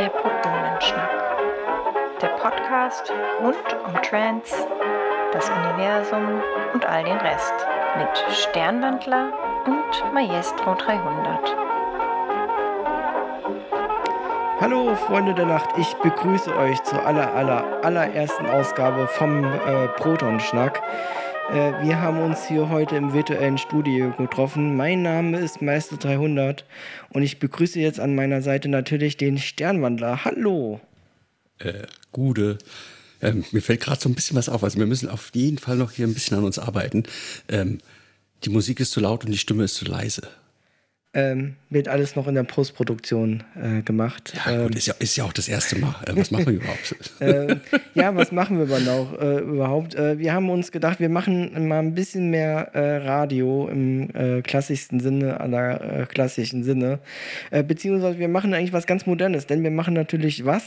Der Protonenschnack. Der Podcast rund um Trance, das Universum und all den Rest. Mit Sternwandler und Maestro 300. Hallo Freunde der Nacht, ich begrüße euch zur aller, aller, allerersten Ausgabe vom äh, Protonschnack. Äh, wir haben uns hier heute im virtuellen Studio getroffen. Mein Name ist Meister 300 und ich begrüße jetzt an meiner Seite natürlich den Sternwandler. Hallo. Äh, Gude. Ähm, mir fällt gerade so ein bisschen was auf. Also wir müssen auf jeden Fall noch hier ein bisschen an uns arbeiten. Ähm, die Musik ist zu laut und die Stimme ist zu leise. Ähm, wird alles noch in der Postproduktion äh, gemacht. Ja, ähm, gut, ist ja, ist ja auch das erste Mal. Äh, was machen wir überhaupt? äh, ja, was machen wir aber noch äh, überhaupt? Äh, wir haben uns gedacht, wir machen mal ein bisschen mehr äh, Radio im klassischsten Sinne, aller klassischen Sinne. beziehungsweise wir machen eigentlich was ganz Modernes, denn wir machen natürlich was?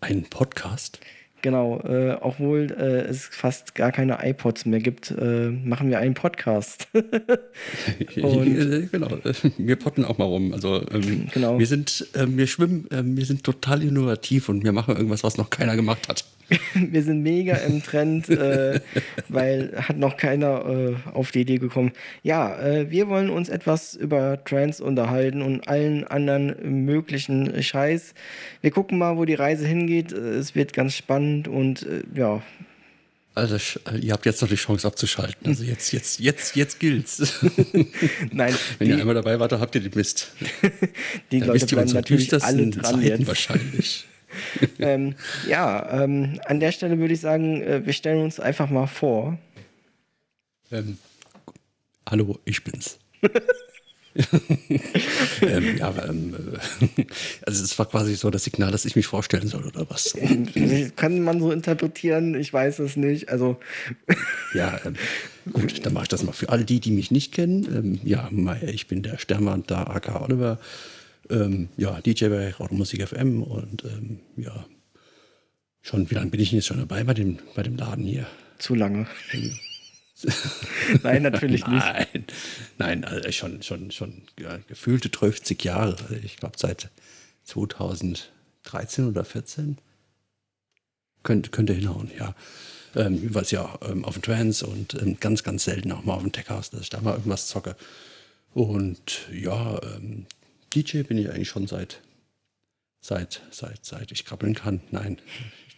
Einen Podcast? Genau, äh, obwohl äh, es fast gar keine iPods mehr gibt, äh, machen wir einen Podcast. Und, genau, wir potten auch mal rum. Also ähm, genau. wir sind, ähm, wir schwimmen, wir sind total innovativ und wir machen irgendwas, was noch keiner gemacht hat. wir sind mega im Trend, äh, weil hat noch keiner äh, auf die Idee gekommen. Ja, äh, wir wollen uns etwas über Trends unterhalten und allen anderen möglichen Scheiß. Wir gucken mal, wo die Reise hingeht. Es wird ganz spannend und äh, ja. Also ihr habt jetzt noch die Chance abzuschalten. Also jetzt, jetzt, jetzt, jetzt gilt's. Nein. Wenn die, ihr einmal dabei wart, dann habt ihr den Mist. die Leute wisst ihr bleiben natürlich alle dran Zeiten jetzt. wahrscheinlich. ähm, ja, ähm, an der Stelle würde ich sagen, äh, wir stellen uns einfach mal vor. Ähm, hallo, ich bin's. ähm, ja, ähm, also es war quasi so das Signal, dass ich mich vorstellen soll oder was? Kann man so interpretieren? Ich weiß es nicht. Also ja, ähm, gut, dann mache ich das mal für alle die, die mich nicht kennen. Ähm, ja, ich bin der Sternwand da, AK Oliver ähm, ja, DJ bei Musik FM und ähm, ja, schon, wie lange bin ich jetzt schon dabei bei dem, bei dem Laden hier? Zu lange. Nein, natürlich nicht. Nein, also schon, schon, schon ja, gefühlte 30 Jahre. Also ich glaube seit 2013 oder 14. Könnt, könnte hinhauen, ja. Ähm, jeweils ja ähm, auf dem Trans und ähm, ganz, ganz selten auch mal auf dem Tech House, dass ich da mal irgendwas zocke. Und ja, ähm, DJ bin ich eigentlich schon seit, seit, seit, seit ich krabbeln kann. Nein,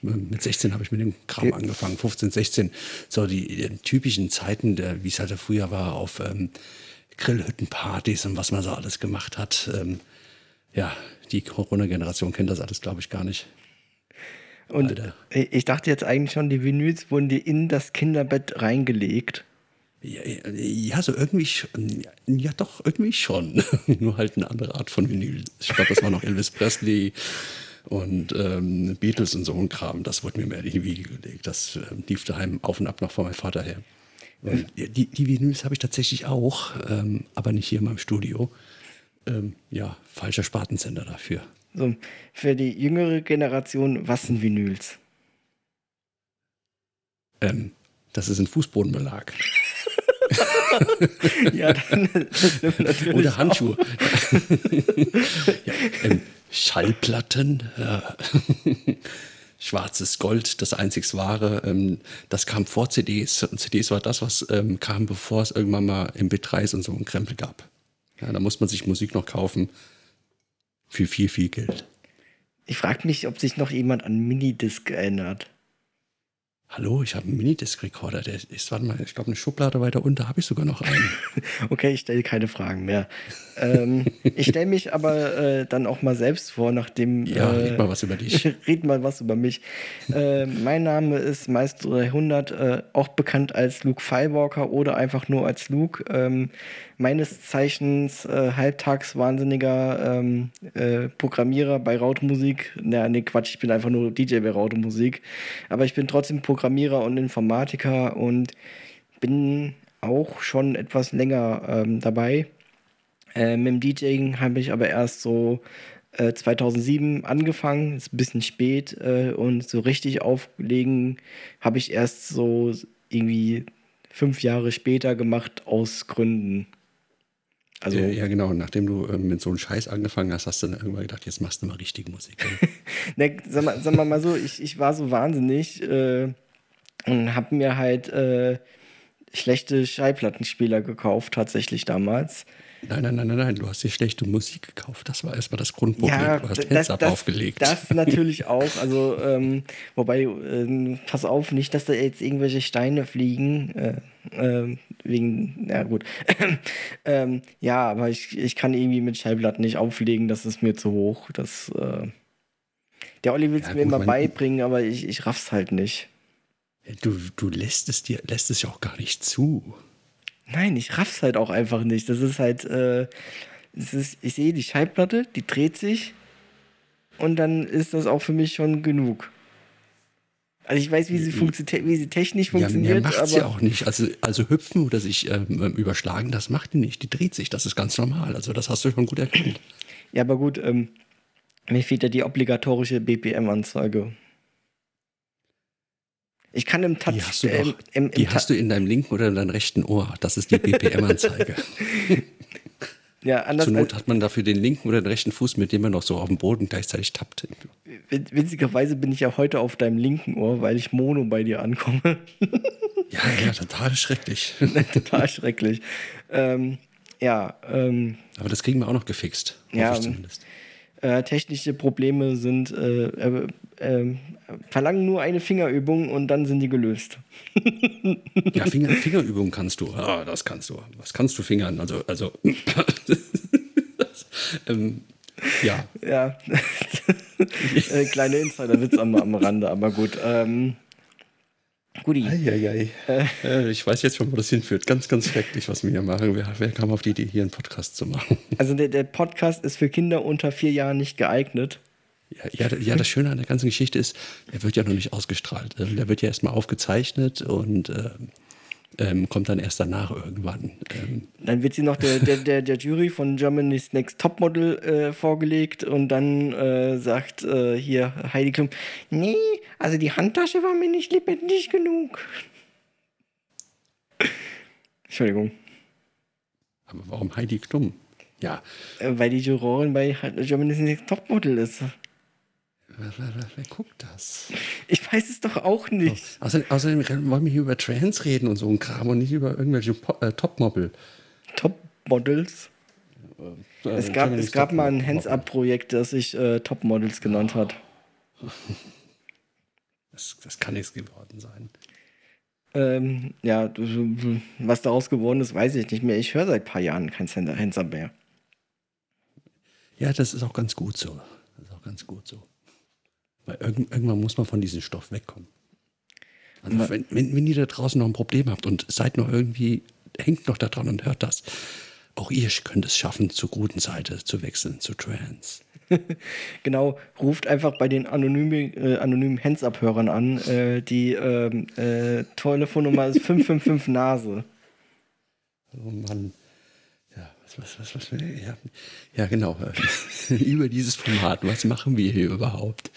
mit 16 habe ich mit dem Kram angefangen, 15, 16. So die, die typischen Zeiten, wie es halt früher war, auf ähm, Grillhüttenpartys und was man so alles gemacht hat. Ähm, ja, die Corona-Generation kennt das alles, glaube ich, gar nicht. Und Alter. ich dachte jetzt eigentlich schon, die Vinyls wurden dir in das Kinderbett reingelegt. Ja, ja, so irgendwie, ja doch, irgendwie schon. Nur halt eine andere Art von Vinyl. Ich glaube, das war noch Elvis Presley und ähm, Beatles und so ein Kram. Das wurde mir mehr in die Wiege gelegt. Das äh, lief daheim auf und ab noch von meinem Vater her. Und die, die Vinyls habe ich tatsächlich auch, ähm, aber nicht hier in meinem Studio. Ähm, ja, falscher Spartensender dafür. So, für die jüngere Generation, was sind Vinyls? Ähm, das ist ein Fußbodenbelag. ja, dann natürlich. Oder Handschuhe. ja, ähm, Schallplatten. Ja. Schwarzes Gold, das einzig wahre. Ähm, das kam vor CDs. Und CDs war das, was ähm, kam, bevor es irgendwann mal im Bitreis und so einen Krempel gab. Ja, da muss man sich Musik noch kaufen. Für viel, viel Geld. Ich frage mich, ob sich noch jemand an Minidisc erinnert. Hallo, ich habe einen Minidisc-Recorder. Der ist, warte mal, ich glaube, eine Schublade weiter unter habe ich sogar noch einen. okay, ich stelle keine Fragen mehr. Ähm, ich stelle mich aber äh, dann auch mal selbst vor, nachdem. Ja, äh, red mal was über dich. red mal was über mich. Äh, mein Name ist Meister 300, äh, auch bekannt als Luke Firewalker oder einfach nur als Luke. Ähm, meines Zeichens äh, halbtags wahnsinniger ähm, äh, Programmierer bei Raute-Musik. Na, nee, Quatsch, ich bin einfach nur DJ bei Raute-Musik. Aber ich bin trotzdem Programmierer und Informatiker und bin auch schon etwas länger ähm, dabei. Äh, mit dem DJing habe ich aber erst so 2007 äh, angefangen, ist ein bisschen spät äh, und so richtig auflegen habe ich erst so irgendwie fünf Jahre später gemacht aus Gründen. Also, ja, genau. Nachdem du äh, mit so einem Scheiß angefangen hast, hast du dann irgendwann gedacht, jetzt machst du mal richtige Musik. ne, sag, mal, sag mal, mal so, ich, ich war so wahnsinnig äh, und habe mir halt äh, schlechte Schallplattenspieler gekauft, tatsächlich damals. Nein, nein, nein, nein, nein, du hast dir schlechte Musik gekauft. Das war erstmal das Grundproblem. Ja, du hast Heads Up aufgelegt. Das natürlich auch. Also, ähm, wobei, äh, pass auf, nicht, dass da jetzt irgendwelche Steine fliegen. Äh, äh, wegen, ja gut. ähm, ja, aber ich, ich kann irgendwie mit Schallplatten nicht auflegen, das ist mir zu hoch. Das, äh, der Olli will es ja, mir immer beibringen, aber ich, ich raff's halt nicht. Du, du lässt es dir, lässt es ja auch gar nicht zu. Nein, ich raff's halt auch einfach nicht. Das ist halt, äh, das ist, ich sehe die Schallplatte, die dreht sich und dann ist das auch für mich schon genug. Also ich weiß, wie sie, wie sie technisch funktioniert. Ja, macht sie auch nicht. Also, also hüpfen oder sich ähm, ähm, überschlagen, das macht die nicht. Die dreht sich, das ist ganz normal. Also das hast du schon gut erkannt. Ja, aber gut, ähm, mir fehlt ja die obligatorische BPM-Anzeige. Ich kann im Touch. Die hast du, doch, im, im, die hast du in deinem linken oder in deinem rechten Ohr. Das ist die BPM-Anzeige. ja, anders Zur Not hat man dafür den linken oder den rechten Fuß, mit dem man noch so auf dem Boden gleichzeitig tappt. Witzigerweise bin ich ja heute auf deinem linken Ohr, weil ich Mono bei dir ankomme. ja, ja, total schrecklich. total schrecklich. Ähm, ja. Ähm, Aber das kriegen wir auch noch gefixt. Ja, zumindest. Äh, technische Probleme sind, äh, äh, äh, verlangen nur eine Fingerübung und dann sind die gelöst. ja, Finger, Fingerübung kannst du. Ah, das kannst du. Was kannst du fingern? Also, also. das, ähm, ja. Ja. Äh, kleine Insider-Witz am, am Rande, aber gut. Ähm, Guti. Eieiei. Äh, ich weiß jetzt schon, wo das hinführt. Ganz, ganz schrecklich, was wir hier machen. Wer, wer kam auf die Idee, hier einen Podcast zu machen? Also der, der Podcast ist für Kinder unter vier Jahren nicht geeignet. Ja, ja, ja, das Schöne an der ganzen Geschichte ist, er wird ja noch nicht ausgestrahlt. Ähm, der wird ja erstmal aufgezeichnet und äh, ähm, kommt dann erst danach irgendwann. Ähm. Dann wird sie noch der, der, der, der Jury von Germany's Next Topmodel äh, vorgelegt und dann äh, sagt äh, hier Heidi Klum, nee, also die Handtasche war mir nicht lebendig genug. Entschuldigung. Aber warum Heidi Klum? Ja. Äh, weil die Jurorin bei Germany's Next Topmodel ist. Wer, wer, wer, wer, guckt das? Ich weiß es doch auch nicht. So. Außerdem, außerdem, wollen wir hier über Trans reden und so ein Kram und nicht über irgendwelche äh, Topmodel. Topmodels? Äh, es gab, es gab mal ein Hands-Up-Projekt, das sich äh, Topmodels genannt hat. Das, das kann nichts geworden sein. Ähm, ja, was daraus geworden ist, weiß ich nicht mehr. Ich höre seit ein paar Jahren kein Hands-Up mehr. Ja, das ist auch ganz gut so. Das ist auch ganz gut so. Weil irgendwann muss man von diesem Stoff wegkommen. Also wenn, wenn, wenn ihr da draußen noch ein Problem habt und seid noch irgendwie, hängt noch da dran und hört das, auch ihr könnt es schaffen, zur guten Seite zu wechseln, zu Trans. genau, ruft einfach bei den anonymen, äh, anonymen Hands-Up-Hörern an. Äh, die ähm, äh, Telefonnummer ist 555 Nase. Oh Mann. Ja, was, was, was, was, ja, ja genau. Über dieses Format, was machen wir hier überhaupt?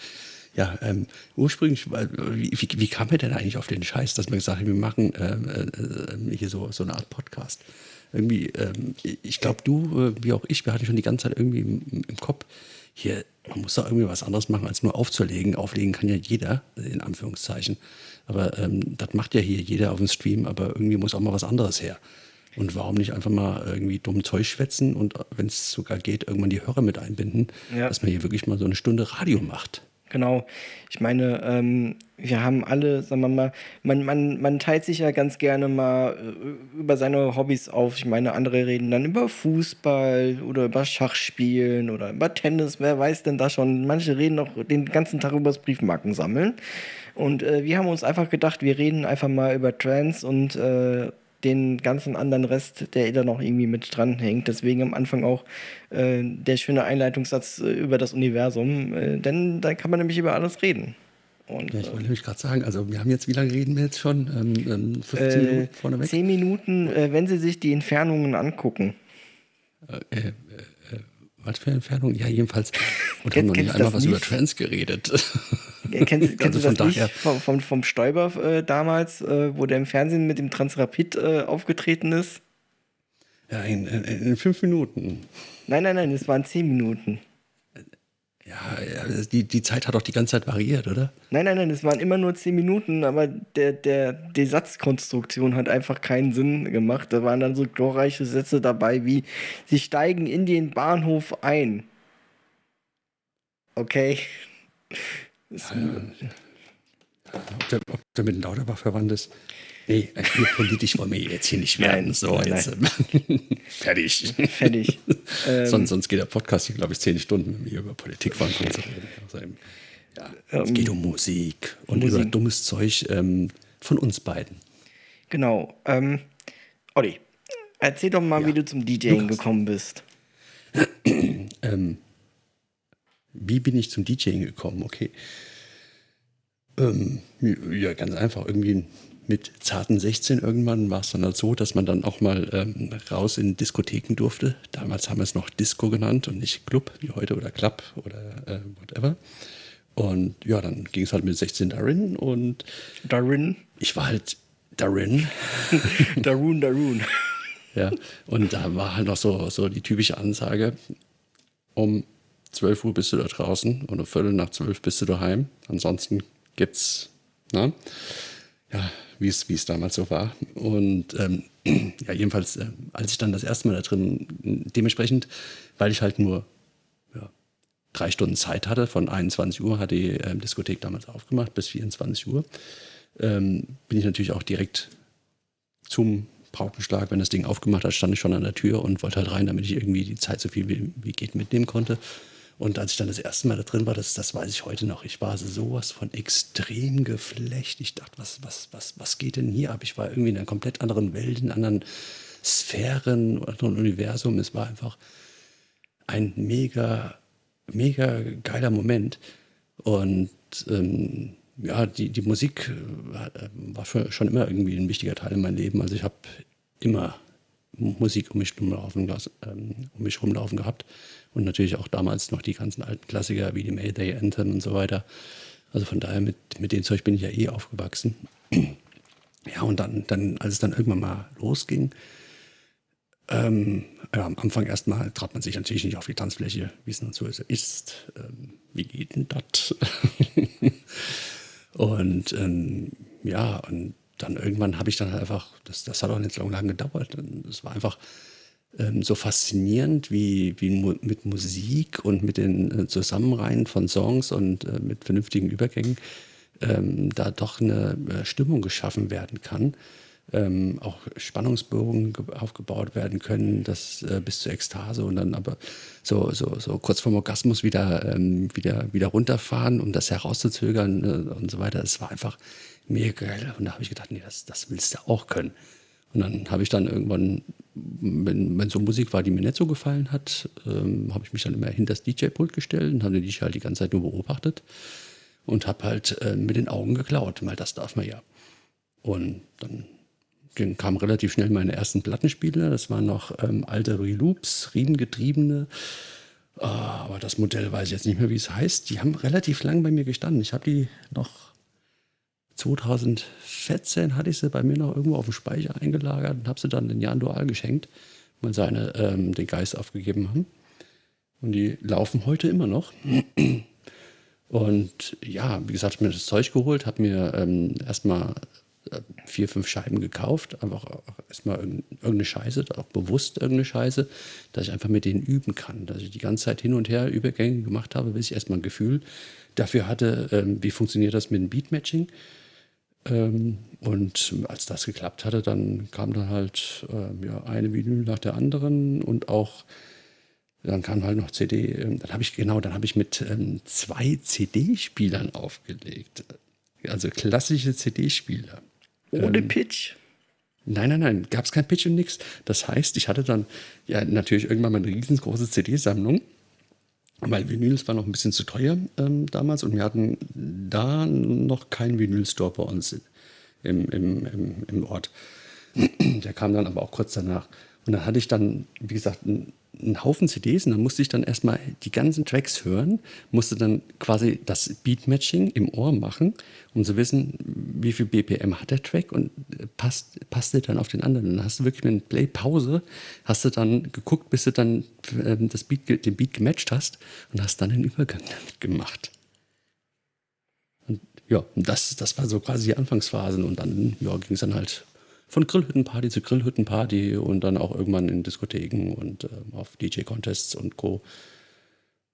Ja, ähm, ursprünglich, wie, wie, wie, kam er denn eigentlich auf den Scheiß, dass man gesagt hat, wir machen ähm, äh, hier so, so eine Art Podcast? Irgendwie, ähm, ich glaube, du, äh, wie auch ich, wir hatten schon die ganze Zeit irgendwie im, im Kopf, hier, man muss da irgendwie was anderes machen, als nur aufzulegen. Auflegen kann ja jeder, in Anführungszeichen. Aber ähm, das macht ja hier jeder auf dem Stream, aber irgendwie muss auch mal was anderes her. Und warum nicht einfach mal irgendwie dumm Zeug schwätzen und wenn es sogar geht, irgendwann die Hörer mit einbinden, ja. dass man hier wirklich mal so eine Stunde Radio macht. Genau. Ich meine, ähm, wir haben alle, sagen wir mal, man, man, man teilt sich ja ganz gerne mal äh, über seine Hobbys auf. Ich meine, andere reden dann über Fußball oder über Schachspielen oder über Tennis. Wer weiß denn da schon? Manche reden noch den ganzen Tag über das Briefmarken sammeln. Und äh, wir haben uns einfach gedacht, wir reden einfach mal über Trends und äh, den ganzen anderen Rest, der da noch irgendwie mit dran hängt. Deswegen am Anfang auch äh, der schöne Einleitungssatz äh, über das Universum, äh, denn da kann man nämlich über alles reden. Und, ja, ich wollte nämlich gerade sagen, also wir haben jetzt, wie lange reden wir jetzt schon? Ähm, 15 ähm, Minuten vorneweg? 10 Minuten, äh, wenn Sie sich die Entfernungen angucken. Äh, äh, was für Entfernung? Ja, jedenfalls. Und haben noch nicht einmal was nicht? über Trans geredet. Kennst, kennst also du das nicht vom, vom, vom Stoiber äh, damals, äh, wo der im Fernsehen mit dem Transrapid äh, aufgetreten ist? Ja, in, in, in fünf Minuten. Nein, nein, nein, es waren zehn Minuten. Ja, ja, die, die Zeit hat doch die ganze Zeit variiert, oder? Nein, nein, nein, es waren immer nur zehn Minuten, aber der, der, die Satzkonstruktion hat einfach keinen Sinn gemacht. Da waren dann so glorreiche Sätze dabei wie, sie steigen in den Bahnhof ein. Okay. Das- Ob der, ob der mit Lauterbach verwandt ist? Nee, politisch wollen wir jetzt hier nicht werden. Nein, so, nein, jetzt ähm, fertig. Fertig. ähm, sonst, sonst geht der Podcast hier, glaube ich, zehn Stunden, wenn wir über Politik von zu reden. Also, ähm, ja, es geht um Musik und Musik. über dummes Zeug ähm, von uns beiden. Genau. Ähm, Olli, erzähl doch mal, Ja. wie du zum DJing Lukas. gekommen bist. Ähm, wie bin ich zum DJing gekommen? Okay. Ähm, ja, ganz einfach. Irgendwie mit zarten 16 irgendwann war es dann halt so, dass man dann auch mal ähm, raus in Diskotheken durfte. Damals haben wir es noch Disco genannt und nicht Club wie heute oder Club oder äh, whatever. Und ja, dann ging es halt mit 16 darin und Darun. ich war halt darin. Darun, Darun. Ja, und da war halt noch so, so die typische Ansage, um 12 Uhr bist du da draußen und um Viertel nach 12 bist du daheim. Ansonsten gibt's, ne? Ja, wie es damals so war. Und ähm, ja, jedenfalls, äh, als ich dann das erste Mal da drin, dementsprechend, weil ich halt nur ja, drei Stunden Zeit hatte, von 21 Uhr hat die ähm, Diskothek damals aufgemacht bis 24 Uhr, ähm, bin ich natürlich auch direkt zum Paukenschlag, wenn das Ding aufgemacht hat, stand ich schon an der Tür und wollte halt rein, damit ich irgendwie die Zeit so viel wie, wie geht mitnehmen konnte. Und als ich dann das erste Mal da drin war, das, das weiß ich heute noch, ich war sowas von extrem geflecht. Ich dachte, was, was, was, was geht denn hier ab? Ich war irgendwie in einer komplett anderen Welt, in anderen Sphären, anderen Universum. Es war einfach ein mega, mega geiler Moment. Und ähm, ja, die, die Musik äh, war schon immer irgendwie ein wichtiger Teil in meinem Leben. Also ich habe immer Musik um mich rumlaufen, ähm, um mich rumlaufen gehabt. Und natürlich auch damals noch die ganzen alten Klassiker wie die Mayday Anthem und so weiter. Also von daher, mit, mit dem Zeug bin ich ja eh aufgewachsen. Ja, und dann, dann, als es dann irgendwann mal losging, ähm, ja, am Anfang erstmal traut man sich natürlich nicht auf die Tanzfläche, wie es nun so ist. Ähm, wie geht denn das? und ähm, ja, und dann irgendwann habe ich dann halt einfach, das, das hat auch nicht so lange gedauert. Das war einfach ähm, so faszinierend, wie, wie mu mit Musik und mit den äh, Zusammenreihen von Songs und äh, mit vernünftigen Übergängen ähm, da doch eine äh, Stimmung geschaffen werden kann. Ähm, auch Spannungsbogen ge- aufgebaut werden können, das äh, bis zur Ekstase und dann aber so, so, so kurz vorm Orgasmus wieder, ähm, wieder, wieder runterfahren, um das herauszuzögern äh, und so weiter. Es war einfach mega geil. Und da habe ich gedacht, nee, das, das willst du auch können. Und dann habe ich dann irgendwann, wenn, wenn so Musik war, die mir nicht so gefallen hat, ähm, habe ich mich dann immer hinter das DJ-Pult gestellt und habe den DJ halt die ganze Zeit nur beobachtet und habe halt äh, mit den Augen geklaut, weil das darf man ja. Und dann ging, kamen relativ schnell meine ersten Plattenspieler. Das waren noch ähm, alte Reloops, riemengetriebene. Ah, aber das Modell weiß ich jetzt nicht mehr, wie es heißt. Die haben relativ lang bei mir gestanden. Ich habe die noch 2014 hatte ich sie bei mir noch irgendwo auf dem Speicher eingelagert und habe sie dann den Jan Dual geschenkt, weil seine ähm, den Geist aufgegeben haben. Und die laufen heute immer noch. Und ja, wie gesagt, habe mir das Zeug geholt, habe mir ähm, erstmal äh, vier, fünf Scheiben gekauft, einfach erstmal irgend- irgendeine Scheiße, auch bewusst irgendeine Scheiße, dass ich einfach mit denen üben kann, dass ich die ganze Zeit hin und her Übergänge gemacht habe, bis ich erstmal ein Gefühl dafür hatte, ähm, wie funktioniert das mit dem Beatmatching. Ähm, und als das geklappt hatte, dann kam dann halt ähm, ja, eine Vinyl nach der anderen und auch dann kam halt noch CD. ähm, Dann habe ich genau, dann habe ich mit ähm, zwei CD-Spielern aufgelegt. Also klassische CD-Spieler. Ohne Pitch. Nein, nein, nein, gab es kein Pitch und nix. Das heißt, ich hatte dann ja natürlich irgendwann mal eine riesengroße CD-Sammlung, weil Vinyls war noch ein bisschen zu teuer ähm, damals und wir hatten da noch keinen Vinyl-Store bei uns im, im, im, im Ort. Der kam dann aber auch kurz danach. Und dann hatte ich dann, wie gesagt, einen, einen Haufen CDs und dann musste ich dann erstmal die ganzen Tracks hören, musste dann quasi das Beatmatching im Ohr machen, um zu wissen, wie viel BPM hat der Track und passt, passt der dann auf den anderen. Dann hast du wirklich mit Play-Pause, hast du dann geguckt, bis du dann äh, das Beat, den Beat gematcht hast und hast dann den Übergang damit gemacht. Und ja, das, das war so quasi die Anfangsphasen und dann ja, ging es dann halt von Grillhüttenparty zu Grillhüttenparty und dann auch irgendwann in Diskotheken und äh, auf DJ-Contests und Co.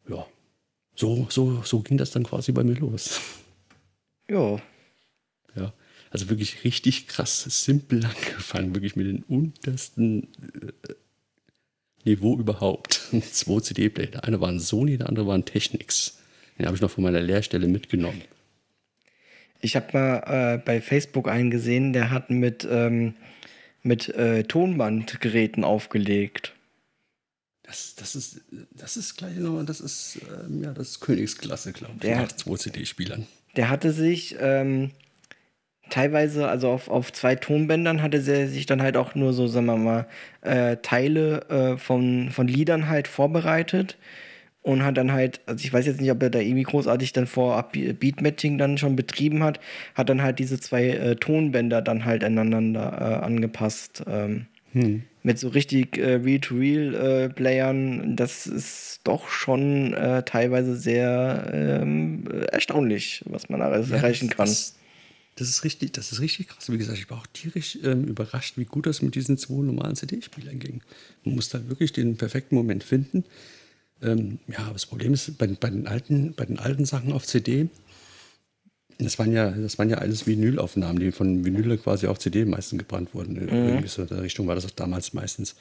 Ja, so, so, so ging das dann quasi bei mir los. Ja. Ja, also wirklich richtig krass simpel angefangen, wirklich mit dem untersten äh, Niveau überhaupt. Zwei CD-Player. Der eine war ein Sony, der andere war ein Technics. Den habe ich noch von meiner Lehrstelle mitgenommen. Ich habe mal äh, bei Facebook einen gesehen, der hat mit, ähm, mit äh, Tonbandgeräten aufgelegt. Das, das, ist, das ist gleich nochmal, das ist, ähm, ja, das ist Königsklasse, glaube ich, Der- nach zwei CD-Spielern. Der hatte sich ähm, teilweise, also auf, auf zwei Tonbändern, hatte er sich dann halt auch nur so, sagen wir mal, äh, Teile äh, von, von Liedern halt vorbereitet und hat dann halt, also ich weiß jetzt nicht, ob er da irgendwie großartig dann vorab Be- Beatmatching dann schon betrieben hat, hat dann halt diese zwei äh, Tonbänder dann halt aneinander äh, angepasst. Ähm, Mit so richtig äh, Real-to-Real-Playern, das ist doch schon äh, teilweise sehr ähm, äh, erstaunlich, was man alles erreichen das, kann. Das, das ist richtig, das ist richtig krass. Wie gesagt, ich war auch tierisch ähm, überrascht, wie gut das mit diesen zwei normalen CD-Spielern ging. Man muss da wirklich den perfekten Moment finden. Ähm, ja, aber das Problem ist, bei, bei, den alten, bei den alten Sachen auf CD, das waren ja, das waren ja alles Vinylaufnahmen, die von Vinyle quasi auf CD meistens gebrannt wurden. Irgendwie so in der Richtung war das auch damals meistens.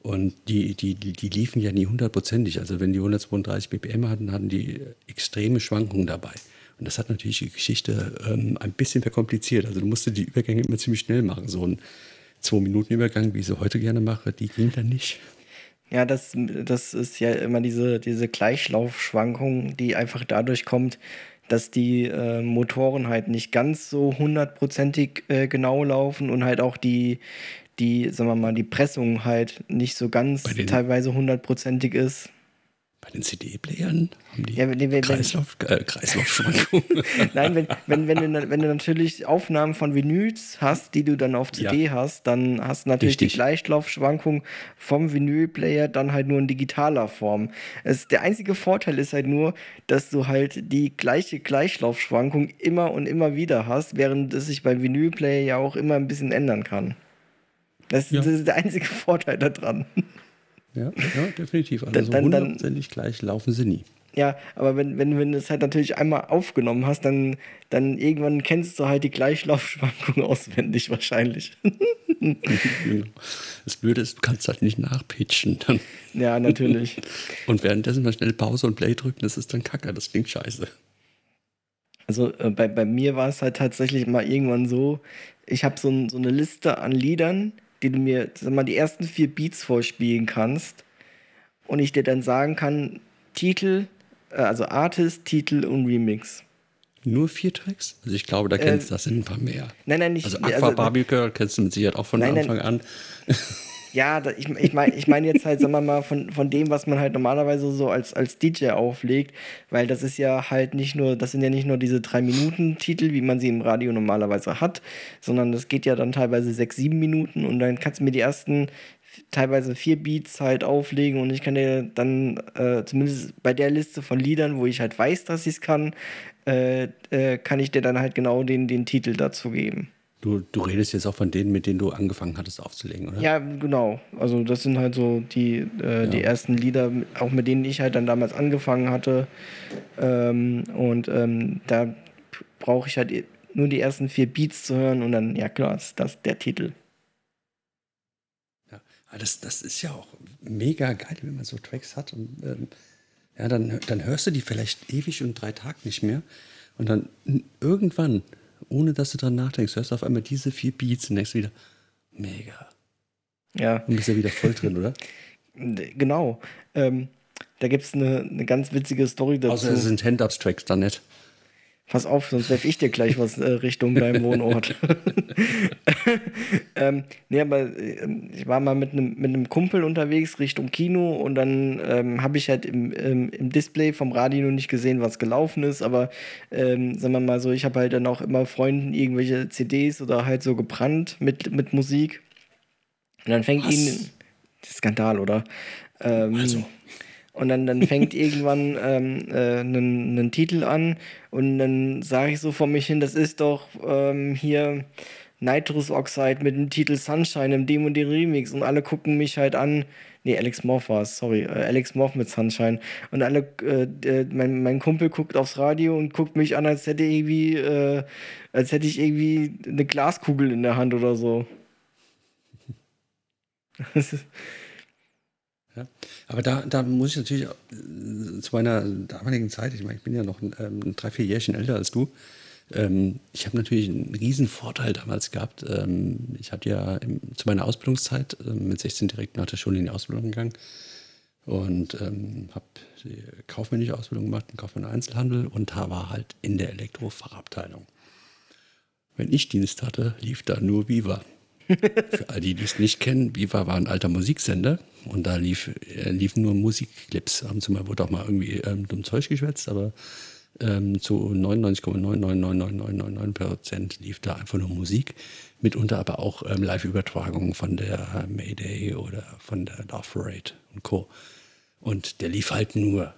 Und die, die, die, die liefen ja nie hundertprozentig. Also wenn die 132 BPM hatten, hatten die extreme Schwankungen dabei. Und das hat natürlich die Geschichte ähm, ein bisschen verkompliziert. Also du musst die Übergänge immer ziemlich schnell machen. So ein Zwei-Minuten-Übergang, wie ich sie heute gerne mache, die ging dann nicht. Ja, das, das ist ja immer diese, diese Gleichlaufschwankung, die einfach dadurch kommt, dass die äh, Motoren halt nicht ganz so hundertprozentig äh, genau laufen und halt auch die, die, sagen wir mal, die Pressung halt nicht so ganz teilweise hundertprozentig ist. Bei den CD-Playern haben die Ja, wenn- wenn- Kreislauf, äh, Kreislaufschwankungen. Nein, wenn, wenn, wenn, du, wenn du natürlich Aufnahmen von Vinyls hast, die du dann auf CD Ja. hast, dann hast du natürlich Richtig. die Gleichlaufschwankung vom Vinylplayer dann halt nur in digitaler Form. Es, der einzige Vorteil ist halt nur, dass du halt die gleiche Gleichlaufschwankung immer und immer wieder hast, während es sich beim Vinylplayer ja auch immer ein bisschen ändern kann. Das, Ja. das ist der einzige Vorteil daran. Ja, ja, definitiv. Also Dann- so hundertprozentig gleich laufen sie nie. Ja, aber wenn, wenn, wenn du es halt natürlich einmal aufgenommen hast, dann, dann irgendwann kennst du halt die Gleichlaufschwankung auswendig wahrscheinlich. Das Blöde ist, du kannst halt nicht nachpitchen. Dann. ja, natürlich. Und währenddessen mal schnell Pause und Play drücken, das ist dann kacke, das klingt scheiße. Also äh, bei, bei mir war es halt tatsächlich mal irgendwann so, ich habe so, ein, so eine Liste an Liedern, die du mir, sag mal, die ersten vier Beats vorspielen kannst und ich dir dann sagen kann, Titel, äh, also Artist, Titel und Remix. Nur vier Tracks? Also ich glaube, da kennst du, das sind ein paar mehr. Nein, nein, nicht. Also Aqua Barbie Girl kennst du mit Sicherheit auch von Nein, nein. Anfang an. Ja, da, ich, ich meine ich mein jetzt halt, sagen wir mal, von, von dem, was man halt normalerweise so als, als DJ auflegt, weil das ist ja halt nicht nur, das sind ja nicht nur diese drei Minuten Titel, wie man sie im Radio normalerweise hat, sondern das geht ja dann teilweise sechs, sieben Minuten und dann kannst du mir die ersten teilweise vier Beats halt auflegen und ich kann dir dann äh, zumindest bei der Liste von Liedern, wo ich halt weiß, dass ich es kann, äh, äh, kann ich dir dann halt genau den, den Titel dazu geben. Du, du redest jetzt auch von denen, mit denen du angefangen hattest aufzulegen, oder? Ja, genau. Also das sind halt so die, äh, die ersten Lieder, auch mit denen ich halt dann damals angefangen hatte. Ähm, und ähm, da brauche ich halt nur die ersten vier Beats zu hören und dann, ja klar, ist das der Titel. Ja, das, das ist ja auch mega geil, wenn man so Tracks hat. Und, ähm, ja, dann, dann hörst du die vielleicht ewig und drei Tage nicht mehr. Und dann irgendwann, ohne dass du dran nachdenkst, hörst du auf einmal diese vier Beats und denkst wieder, mega. Ja, Und bist ja wieder voll drin, oder? genau. Ähm, da gibt es eine, eine ganz witzige Story dazu. Außer es sind Hand-Ups-Tracks dann nicht. Pass auf, sonst werfe ich dir gleich was äh, Richtung deinem Wohnort. ähm, nee, aber äh, ich war mal mit einem mit Kumpel unterwegs Richtung Kino und dann ähm, habe ich halt im, im, im, Display vom Radio nicht gesehen, was gelaufen ist, aber ähm, sagen wir mal so, ich habe halt dann auch immer Freunden irgendwelche CDs oder halt so gebrannt mit, mit Musik. Und dann fängt was? ihn. Skandal, oder? Ähm, also. Und dann, dann fängt irgendwann ähm, äh, ein Titel an und dann sage ich so vor mich hin, das ist doch ähm, hier Nitrous Oxide mit dem Titel Sunshine im Demo D Remix und alle gucken mich halt an. Nee, Alex Morph war es, sorry. Äh, Alex Morph mit Sunshine. Und alle, äh, mein, mein Kumpel guckt aufs Radio und guckt mich an, als hätte irgendwie, äh, als hätte ich irgendwie eine Glaskugel in der Hand oder so. Ja. Aber da, da muss ich natürlich äh, zu meiner damaligen Zeit, ich meine, ich bin ja noch ähm, drei, vier Jährchen älter als du, ähm, ich habe natürlich einen riesen Vorteil damals gehabt. Ähm, ich hatte ja im, zu meiner Ausbildungszeit äh, mit 16 direkt nach der Schule in die Ausbildung gegangen und ähm, habe die kaufmännische Ausbildung gemacht, im Kaufmann Einzelhandel und da war halt in der Elektrofachabteilung. Wenn ich Dienst hatte, lief da nur Viva. Für all die, die es nicht kennen, Viva war ein alter Musiksender und da lief, äh, liefen nur Musikclips. Abends mal wurde auch mal irgendwie ähm, dumm Zeug geschwätzt, aber ähm, zu 99,9999999 Prozent lief da einfach nur Musik, mitunter aber auch ähm, Live-Übertragungen von der Mayday oder von der Love Parade und Co. Und der lief halt nur,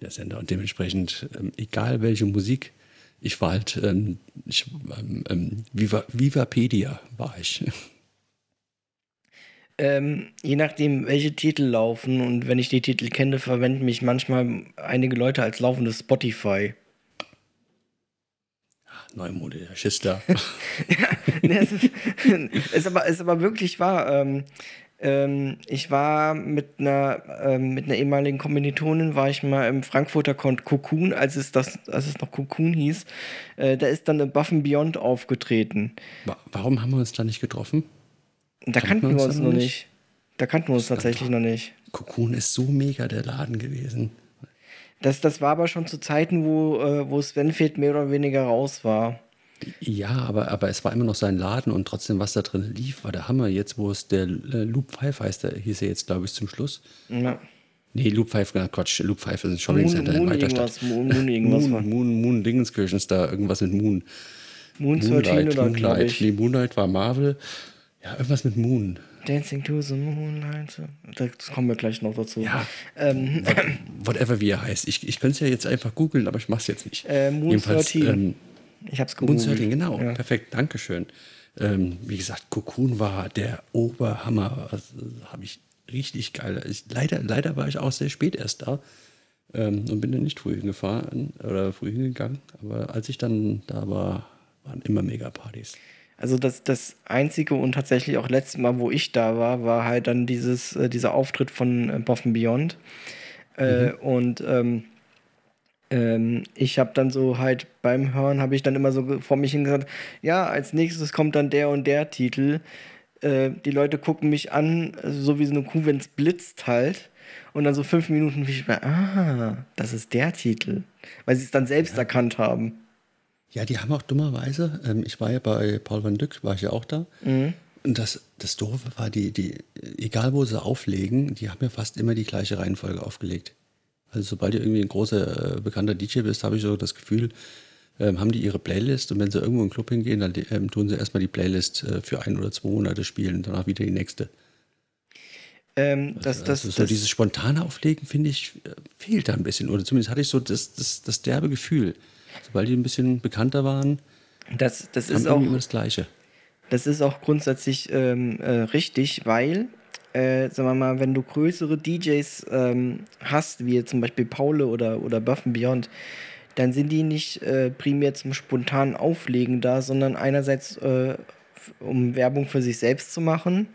der Sender. Und dementsprechend, ähm, egal welche Musik, ich war halt, ähm, ich, ähm, ähm, Viva, Vivapedia war ich. Ähm, je nachdem, welche Titel laufen und wenn ich die Titel kenne, verwenden mich manchmal einige Leute als laufendes Spotify. Neumode, der Schister. ja, es ist, ist, aber, ist aber wirklich wahr. Ähm, ähm, ich war mit einer, ähm, mit einer ehemaligen Kommilitonin, war ich mal im Frankfurter Cocoon, als es, das, als es noch Cocoon hieß. Äh, da ist dann eine Buff Beyond aufgetreten. Warum haben wir uns da nicht getroffen? Da kannten, kannten wir uns, noch nicht. nicht. Da kannten wir uns tatsächlich noch nicht. Cocoon ist so mega der Laden gewesen. Das, das war aber schon zu Zeiten, wo, äh, wo Svenfeld mehr oder weniger raus war. Ja, aber, aber es war immer noch sein Laden und trotzdem, was da drin lief, war der Hammer. Jetzt, wo es der äh, Loop 5 heißt, der hieß er jetzt, glaube ich, zum Schluss. Ja. Nee, Loop 5, na, Quatsch, Loop 5 ist ein Shopping Center in Weiterstadt. Moon, Moon, irgendwas Moon, Moon, Moon Dingenskirchen ist da irgendwas mit Moon. Moon 13 oder, glaube ich. Nee, Moonlight war Marvel. Ja, irgendwas mit Moon. Dancing to the Moonlight. Da kommen wir gleich noch dazu. Ja. Ähm, whatever wie er heißt. Ich, ich könnte es ja jetzt einfach googeln, aber ich mache es jetzt nicht. Äh, Moon Jedenfalls, 13. Ähm, ich habe es gegoogelt. Moon 13, genau. Ja. Perfekt, Dankeschön. Ähm, wie gesagt, Cocoon war der Oberhammer. Also, habe ich richtig geil. Ich, leider, leider war ich auch sehr spät erst da ähm, und bin dann nicht früh hingefahren oder früh hingegangen. Aber als ich dann da war, waren immer Mega-Partys. Also das, das einzige und tatsächlich auch letzte Mal, wo ich da war, war halt dann dieses, äh, dieser Auftritt von äh, Boffen Beyond. Äh, mhm. Und ähm, ähm, ich habe dann so halt beim Hören, habe ich dann immer so vor mich hingesagt, ja, als nächstes kommt dann der und der Titel. Äh, die Leute gucken mich an, so wie so eine Kuh, wenn es blitzt halt. Und dann so fünf Minuten bin ich mir, ah, das ist der Titel. Weil sie es dann selbst ja. erkannt haben. Ja, die haben auch dummerweise, ähm, ich war ja bei Paul van Dyck, war ich ja auch da. Mhm. Und das, das Doofe war, die, die, egal wo sie auflegen, die haben ja fast immer die gleiche Reihenfolge aufgelegt. Also sobald du irgendwie ein großer, äh, bekannter DJ bist, habe ich so das Gefühl, ähm, haben die ihre Playlist und wenn sie irgendwo in den Club hingehen, dann ähm, tun sie erstmal die Playlist äh, für ein oder zwei Monate spielen, danach wieder die nächste. Ähm, das, das, also so das, dieses spontane Auflegen, finde ich, äh, fehlt da ein bisschen. Oder zumindest hatte ich so das, das, das derbe Gefühl. Sobald die ein bisschen bekannter waren, das, das ist auch immer das Gleiche. Das ist auch grundsätzlich ähm, äh, richtig, weil, äh, sagen wir mal, wenn du größere DJs ähm, hast, wie zum Beispiel Paule oder, oder Buff Beyond, dann sind die nicht äh, primär zum spontanen Auflegen da, sondern einerseits, äh, um Werbung für sich selbst zu machen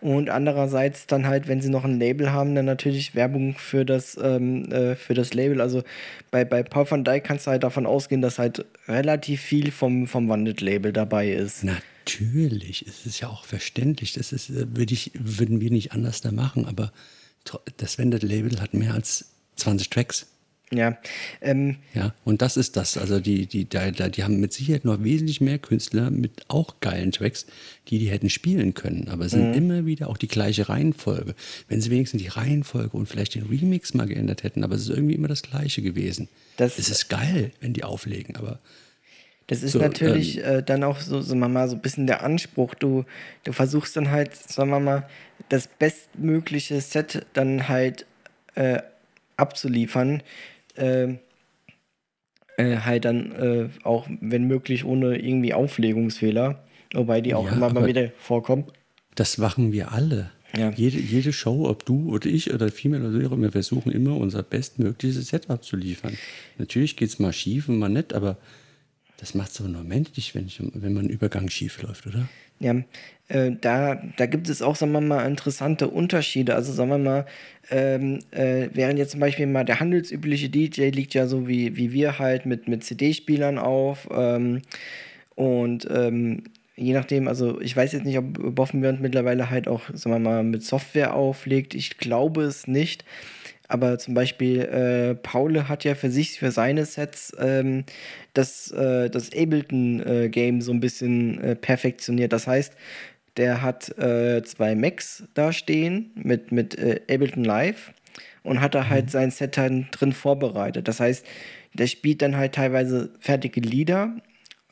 und andererseits dann halt, wenn sie noch ein Label haben, dann natürlich Werbung für das, ähm, äh, für das Label. Also bei, bei Paul van Dyk kannst du halt davon ausgehen, dass halt relativ viel vom, vom Wandet-Label dabei ist. Natürlich, es ist ja auch verständlich. Das ist, äh, würde ich, würden wir nicht anders da machen, aber das Wandet-Label hat mehr als 20 Tracks. Ja, ähm, Ja, und das ist das. Also die, die, da, die haben mit Sicherheit noch wesentlich mehr Künstler mit auch geilen Tracks, die die hätten spielen können. Aber es sind immer wieder auch die gleiche Reihenfolge. Wenn sie wenigstens die Reihenfolge und vielleicht den Remix mal geändert hätten, aber es ist irgendwie immer das Gleiche gewesen. Das- es ist geil, wenn die auflegen, aber Das ist So, natürlich äh, dann auch so, sagen wir mal, so ein bisschen der Anspruch. Du, du versuchst dann halt, sagen wir mal, das bestmögliche Set dann halt äh, abzuliefern. Äh, äh, halt dann äh, auch, wenn möglich, ohne irgendwie Auflegungsfehler. Wobei die auch Ja, immer mal wieder vorkommen. das machen wir alle. Ja. Jede, jede Show, ob du oder ich oder vielmehr oder so, wir versuchen immer unser bestmögliches Setup zu liefern. Natürlich geht es mal schief und mal nicht, aber das macht es aber nur menschlich, wenn, ich, wenn man Übergang schief läuft, oder? Ja, äh, da, da gibt es auch, sagen wir mal, interessante Unterschiede. Also sagen wir mal, ähm, äh, während jetzt zum Beispiel mal der handelsübliche DJ liegt ja so wie, wie wir halt mit, mit CD-Spielern auf ähm, und ähm, je nachdem, also ich weiß jetzt nicht, ob Boffenwand mittlerweile halt auch, sagen wir mal, mit Software auflegt. Ich glaube es nicht. Aber zum Beispiel äh, Paul hat ja für sich, für seine Sets ähm, das, äh, das Ableton-Game so ein bisschen äh, perfektioniert. Das heißt, der hat äh, zwei Macs da stehen mit, mit äh, Ableton Live und hat da halt sein Set dann drin vorbereitet. Das heißt, der spielt dann halt teilweise fertige Lieder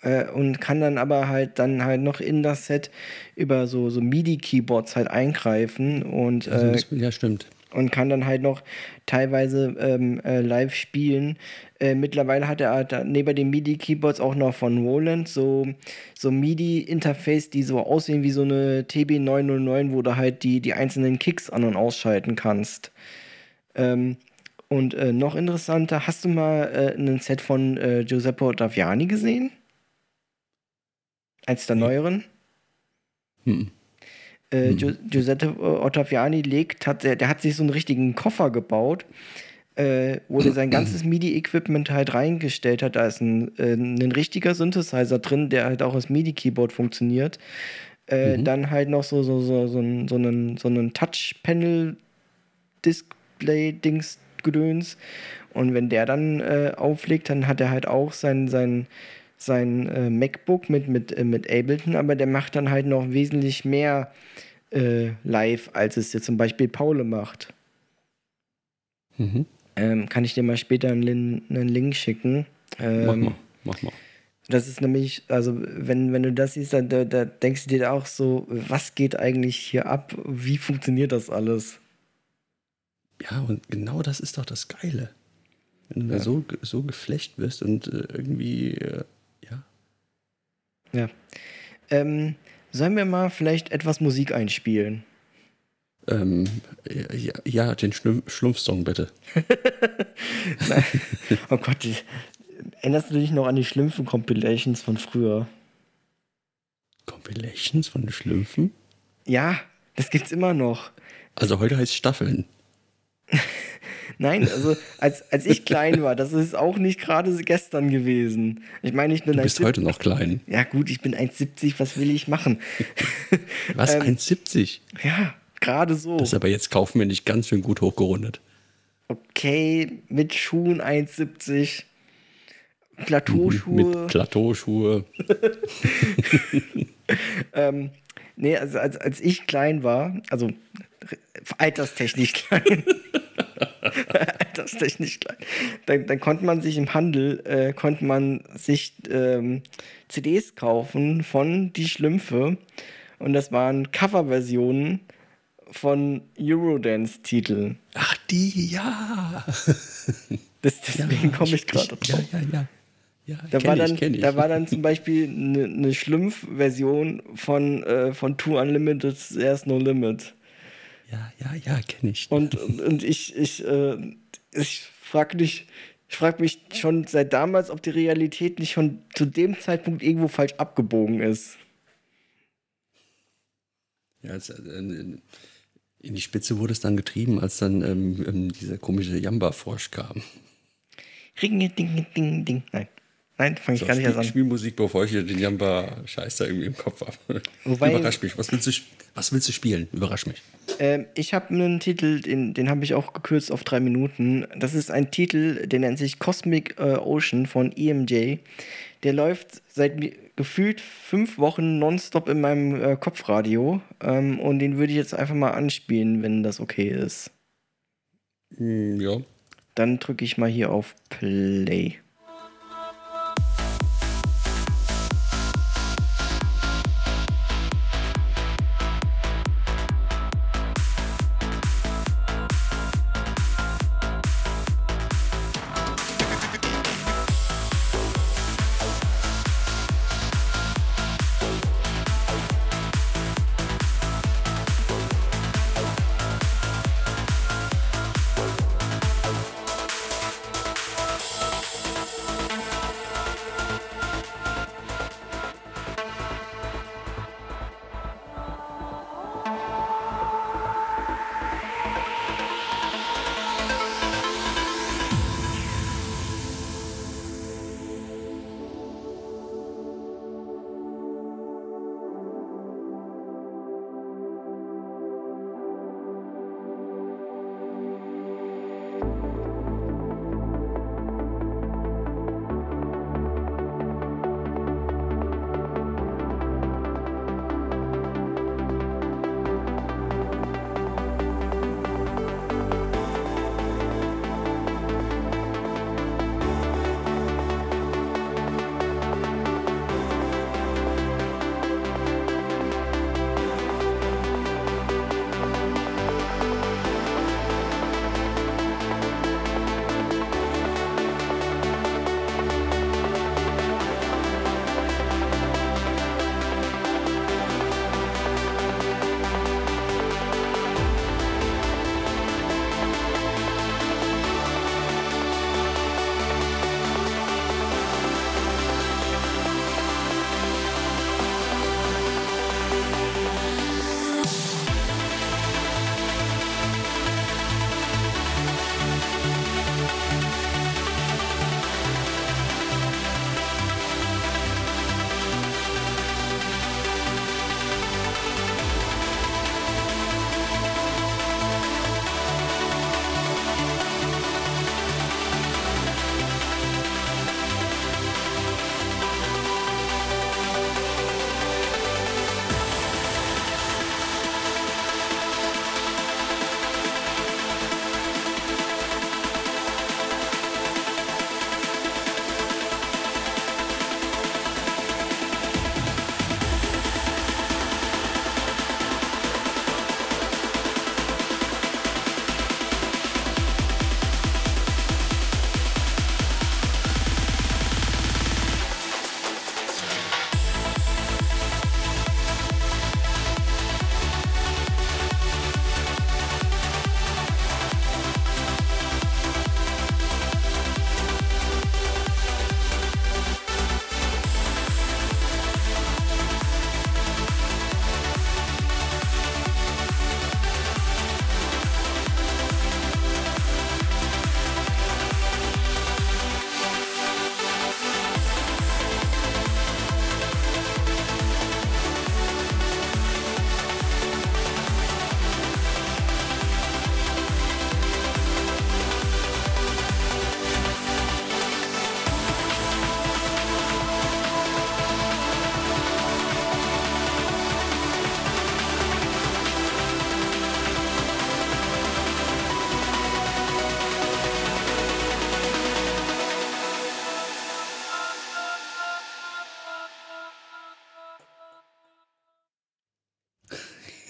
äh, und kann dann aber halt dann halt noch in das Set über so, so MIDI-Keyboards halt eingreifen und Also äh, ja, stimmt. Und kann dann halt noch teilweise ähm, äh, live spielen. Äh, mittlerweile hat er da neben den MIDI-Keyboards auch noch von Roland so, so MIDI-Interface, die so aussehen wie so eine TB909, wo du halt die, die einzelnen Kicks an- und ausschalten kannst. Ähm, und äh, noch interessanter, hast du mal äh, ein Set von äh, Giuseppe Ottaviani gesehen? Eins der neueren? Hm. Äh, Hm. Giu- Giuseppe Ottaviani legt, hat, der, hat sich so einen richtigen Koffer gebaut, äh, wo der sein ganzes MIDI-Equipment halt reingestellt hat. Da ist ein, äh, ein richtiger Synthesizer drin, der halt auch als MIDI-Keyboard funktioniert. Äh, Mhm. Dann halt noch so, so, so, so, so einen, so einen Touch-Panel-Display-Dings-Gedöns. Und wenn der dann äh, auflegt, dann hat er halt auch sein, sein, sein äh, MacBook mit, mit, äh, mit Ableton, aber der macht dann halt noch wesentlich mehr äh, live, als es jetzt zum Beispiel Paule macht. Mhm. Ähm, kann ich dir mal später einen, einen Link schicken. Ähm, Mach mal, mach mal. Das ist nämlich, also wenn, wenn du das siehst, dann da, da denkst du dir auch so, was geht eigentlich hier ab? Wie funktioniert das alles? Ja, und genau das ist doch das Geile. Wenn du Ja. da so, so geflecht wirst und äh, irgendwie, äh, ja. Ja. Ähm, sollen wir mal vielleicht etwas Musik einspielen? Ähm, ja, ja, den Schlumpf Schlumpfsong bitte. Oh Gott, ich, erinnerst du dich noch an die schlimmsten Compilations von früher? Compilations von den Schlümpfen? Ja, das gibt's immer noch. Also heute heißt Staffeln. Nein, also als, als ich klein war, das ist auch nicht gerade gestern gewesen. Ich meine, ich bin Du bist 1,70 heute noch klein. Ja gut, ich bin 1,70, was will ich machen? Was? Ähm, 1,70? Ja, gerade so. Das ist aber jetzt kaufmännisch ganz schön gut hochgerundet. Okay, mit Schuhen 1,70. Plateauschuhe. Mit Plateauschuhe. ähm, nee, also als, als ich klein war, also alterstechnisch klein. alterstechnisch klein. Dann, dann konnte man sich im Handel, äh, konnte man sich ähm, CDs kaufen von Die Schlümpfe. Und das waren Coverversionen von Eurodance-Titeln. Ach, die, ja. Das, deswegen komme ich gerade drauf. Ja, ja, ja. Ja, Da war, ich, dann, ich. da war dann zum Beispiel eine, eine Schlumpf-Version von, äh, von Two Unlimited, There's No Limit. ja, ja, ja, kenne ich. Und, und, ich, ich, äh, ich frage mich, ich frag mich schon seit damals, ob die Realität nicht schon zu dem Zeitpunkt irgendwo falsch abgebogen ist. Ja, es, äh, in die Spitze wurde es dann getrieben, als dann ähm, ähm, dieser komische Jamba-Frosch kam. Ringe, ding, ding, ding. Nein. Nein, fange ich So, gar nicht Spiel, erst an. Spielmusik, bevor ich hier den Jamba-Scheiß da irgendwie im Kopf habe. Überrasch mich. Was willst, du, was willst du spielen? Überrasch mich. Ähm, ich habe einen Titel, den, den habe ich auch gekürzt auf drei Minuten. Das ist ein Titel, der nennt sich Cosmic äh, Ocean von EMJ. Der läuft seit gefühlt fünf Wochen nonstop in meinem äh, Kopfradio. Ähm, und den würde ich jetzt einfach mal anspielen, wenn das okay ist. Hm, ja. Dann drücke ich mal hier auf Play.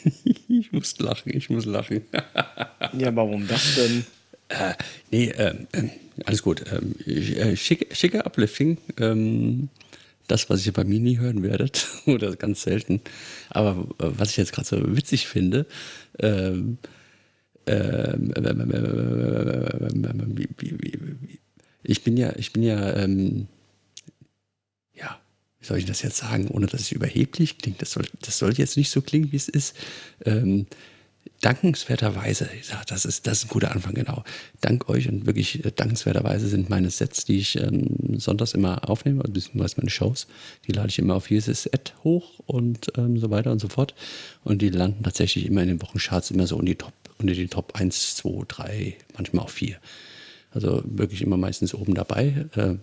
Ich muss lachen, ich muss lachen. Ja, warum das denn? Äh, nee, ähm, alles gut. Ähm, äh, schicke, schicke Uplifting. Ähm, das, was ihr bei mir nie hören werdet, oder ganz selten. Aber äh, was ich jetzt gerade so witzig finde, ähm, ähm, ich bin ja, ich bin ja, ähm, ja, wie soll ich das jetzt sagen, ohne dass es überheblich klingt? Das soll, das soll jetzt nicht so klingen, wie es ist. Ähm, dankenswerterweise, ja, das ist, das ist ein guter Anfang, genau. Dank euch und wirklich äh, dankenswerterweise sind meine Sets, die ich ähm, sonntags immer aufnehme, beziehungsweise meine Shows, die lade ich immer auf jedes Set hoch und ähm, so weiter und so fort. Und die landen tatsächlich immer in den Wochencharts immer so in die Top, unter die Top 1, 2, 3, manchmal auch 4. Also wirklich immer meistens oben dabei. Äh,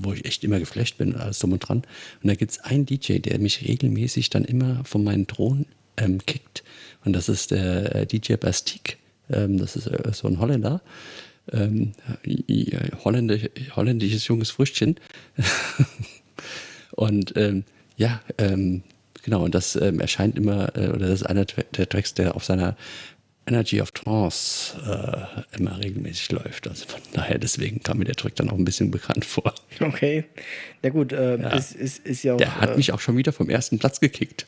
wo ich echt immer geflasht bin und alles drum und dran. Und da gibt es einen DJ, der mich regelmäßig dann immer von meinem Thron ähm, kickt. Und das ist der äh, DJ Bastique. Ähm, das ist äh, so ein Holländer. Ähm, holländisch, holländisches junges Früchtchen. und ähm, ja, ähm, genau, und das ähm, erscheint immer, äh, oder das ist einer der Tracks, der auf seiner Energy of Trance äh, immer regelmäßig läuft. Also von daher, deswegen kam mir der Track dann auch ein bisschen bekannt vor. Okay. Na gut, äh, ja. Ist, ist, ist ja auch. Der hat äh, mich auch schon wieder vom ersten Platz gekickt.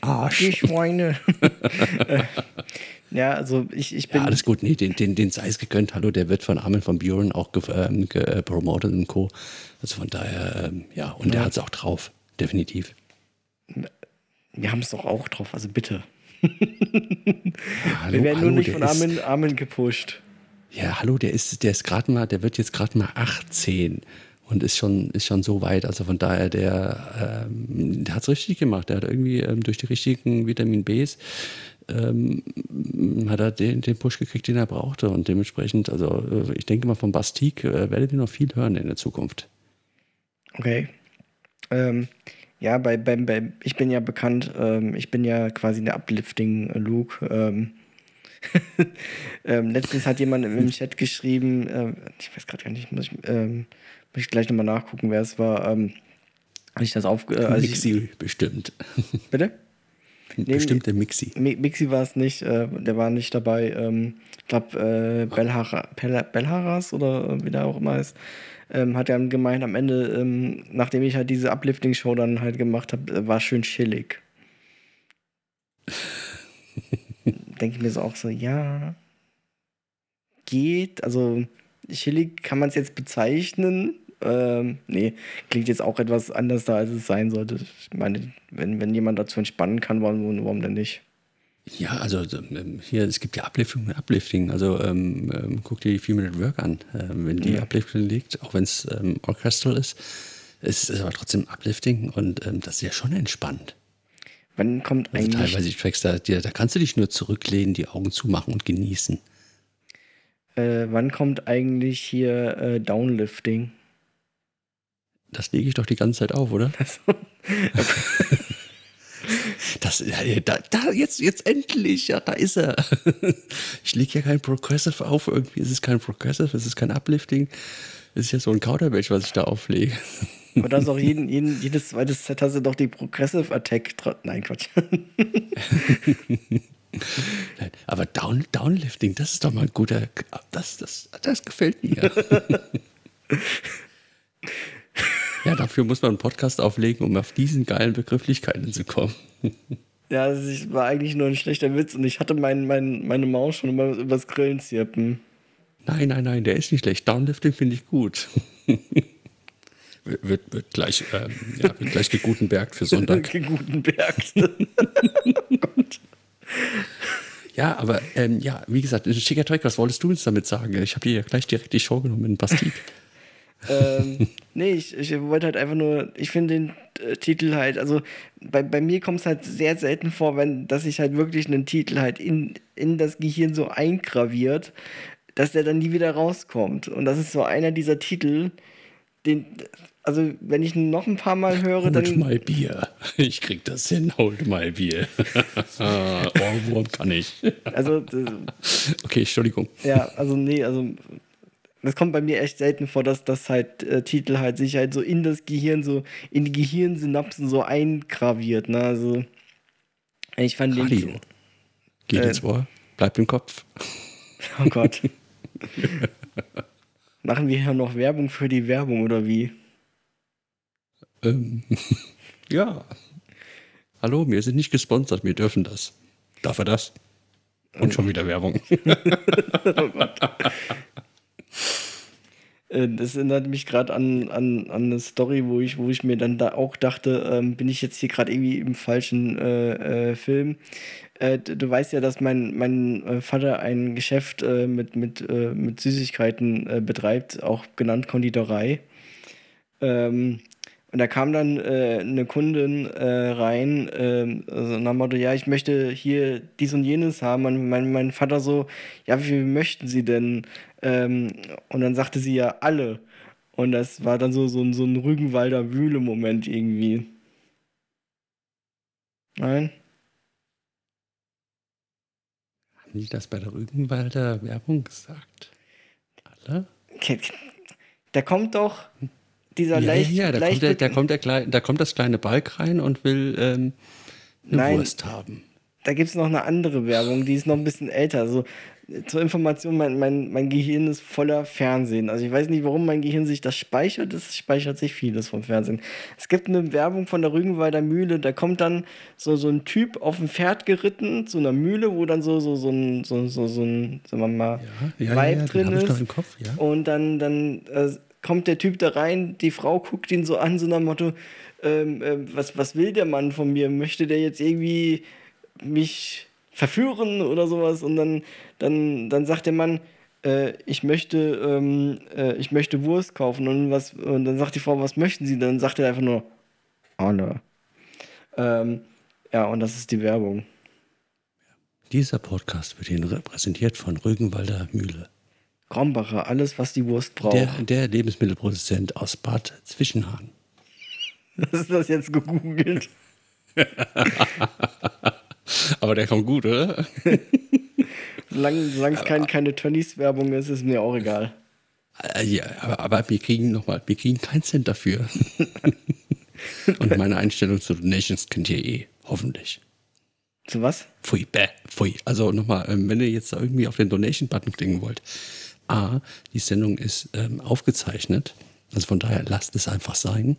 Arsch. Die Schweine. ja, also ich, ich bin. Ja, alles gut, nee, den, den, den sei es gegönnt. Hallo, der wird von Armin von Buren auch ähm, promotet und Co. Also von daher, ähm, ja, und ja. der hat es auch drauf, definitiv. Wir haben es doch auch drauf, also bitte. Hallo, Wir werden hallo, nur nicht von Armin, Armin gepusht. Ja, hallo, der ist, der ist gerade mal, der wird jetzt gerade mal 18 und ist schon, ist schon so weit. Also von daher, der, ähm, der hat es richtig gemacht. Der hat irgendwie ähm, durch die richtigen Vitamin Bs ähm, hat er den, den Push gekriegt, den er brauchte. Und dementsprechend, also äh, ich denke mal, von Bastik äh, werdet ihr noch viel hören in der Zukunft. Okay. Ähm, ja, bei, bei, bei, ich bin ja bekannt, ähm, ich bin ja quasi der Uplifting-Luke. Ähm, ähm, letztens hat jemand im Chat geschrieben, äh, ich weiß gerade gar nicht, muss ich, ähm, muss ich gleich nochmal nachgucken, wer es war. Ähm, ich das auf. Äh, als Mixi ich, bestimmt. Bitte? Nee, bestimmt der Mixi. Mixi war es nicht, äh, der war nicht dabei. Ähm, ich glaube, äh, Belhara, Belharas oder wie der auch immer ist, ähm, hat er gemeint, am Ende, ähm, nachdem ich halt diese Uplifting-Show dann halt gemacht habe, äh, war schön chillig. Denke ich mir so auch so, ja, geht, also chillig kann man es jetzt bezeichnen, ähm, nee, klingt jetzt auch etwas anders da, als es sein sollte. Ich meine, wenn, wenn jemand dazu entspannen kann, warum, warum denn nicht? Ja, also ähm, hier, es gibt ja Uplifting und Uplifting. Also ähm, ähm, guck dir die Few-Minute Work an. Ähm, wenn die ja. Uplifting liegt, auch wenn es ähm, orchestral ist, ist es aber trotzdem Uplifting und ähm, das ist ja schon entspannt. Wann kommt also eigentlich... Teilweise die Tracks, da, da kannst du dich nur zurücklehnen, die Augen zumachen und genießen. Äh, wann kommt eigentlich hier äh, Downlifting? Das lege ich doch die ganze Zeit auf, oder? Das, da, da, jetzt, jetzt endlich, ja, da ist er. Ich lege ja kein Progressive auf, irgendwie ist es kein Progressive, es ist kein Uplifting. Es ist ja so ein Kauderwelsch, was ich da auflege. Aber da ist auch jeden, jeden, jedes zweite Set hast du doch die Progressive Attack. Nein, Quatsch. Aber Down, Downlifting, das ist doch mal ein guter. Das, das, das gefällt mir. Ja, dafür muss man einen Podcast auflegen, um auf diesen geilen Begrifflichkeiten zu kommen. Ja, das war eigentlich nur ein schlechter Witz und ich hatte mein, mein, meine Maus schon immer übers Grillen zirpen. Nein, nein, nein, der ist nicht schlecht. Downlifting finde ich gut. wird, wird, gleich, ähm, ja, wird gleich gegutenbergt für Sonntag. gegutenbergt. oh Gott. Ja, aber ähm, ja, wie gesagt, schicker Track, was wolltest du uns damit sagen? Ich habe dir ja gleich direkt die Show genommen in Bastik ähm, nee, ich, ich wollte halt einfach nur, ich finde den äh, Titel halt, also bei, bei mir kommt es halt sehr selten vor, wenn, dass sich halt wirklich einen Titel halt in, in das Gehirn so eingraviert, dass der dann nie wieder rauskommt. Und das ist so einer dieser Titel, den, also wenn ich noch ein paar Mal höre, dann. Hold my Bier. Ich krieg das hin, hold my Bier. Ohrwurm kann ich. Also. okay, Entschuldigung. Ja, also nee, also das kommt bei mir echt selten vor, dass das halt äh, Titel halt sich halt so in das Gehirn, so in die Gehirnsynapsen so eingraviert. Ne? Also ich fand Radio. den. Geht äh, ins Ohr, bleibt im Kopf. Oh Gott. Machen wir hier noch Werbung für die Werbung oder wie? Ähm, ja. Hallo, wir sind nicht gesponsert, wir dürfen das. Darf er das? Und schon wieder Werbung. oh Gott. Äh, das erinnert mich gerade an, an, an eine Story, wo ich, wo ich mir dann da auch dachte, ähm, bin ich jetzt hier gerade irgendwie im falschen äh, äh, Film. äh, du weißt ja, dass mein, mein äh, Vater ein Geschäft äh, mit, mit, mit Süßigkeiten betreibt, auch genannt Konditorei. Ähm, und da kam dann eine Kundin rein, äh, also nach dem Motto, ja, ich möchte hier dies und jenes haben. Und mein, mein Vater so, ja, wie möchten Sie denn? Ähm, und dann sagte sie ja alle. Und das war dann so, so, so ein Rügenwalder Mühle-Moment irgendwie. Nein? Haben die das bei der Rügenwalder Werbung gesagt? Alle? Da kommt doch dieser ja, leicht. Ja, ja da, leicht kommt der, da, kommt der, Kleine, da kommt das kleine Balk rein und will ähm, eine Nein, Wurst haben. Da gibt es noch eine andere Werbung, die ist noch ein bisschen älter. Also zur Information, mein, mein, mein Gehirn ist voller Fernsehen. Also ich weiß nicht, warum mein Gehirn sich das speichert. Es speichert sich vieles vom Fernsehen. Es gibt eine Werbung von der Rügenwalder Mühle, da kommt dann so, so ein Typ auf dem Pferd geritten zu einer Mühle, wo dann so, so, so ein, so, so, so ein, sagen wir mal, ja, ja, Weib ja, drin ist. Kopf, Und dann, dann äh, kommt der Typ da rein, die Frau guckt ihn so an, so nach dem Motto, ähm, äh, was, was will der Mann von mir? Möchte der jetzt irgendwie mich verführen oder sowas? Und dann, dann, dann sagt der Mann, äh, ich möchte, ähm, äh, ich möchte Wurst kaufen. Und, was, und dann sagt die Frau, was möchten Sie? Dann sagt er einfach nur, Anne. Ähm, ja, und das ist die Werbung. Dieser Podcast wird Ihnen repräsentiert von Rügenwalder Mühle. Krombacher, alles, was die Wurst braucht. Der, der Lebensmittelproduzent aus Bad Zwischenhahn. Was ist das jetzt gegoogelt? Aber der kommt gut, oder? solange, solange es kein, keine Tönnies-Werbung ist, ist mir auch egal. Äh, ja, aber, aber wir kriegen nochmal, wir kriegen keinen Cent dafür. Und meine Einstellung zu Donations kennt ihr eh, hoffentlich. Zu was? Pfui, bäh, pfui. Also nochmal, ähm, wenn ihr jetzt irgendwie auf den Donation-Button klicken wollt, A, die Sendung ist ähm, aufgezeichnet. Also von daher lasst es einfach sein.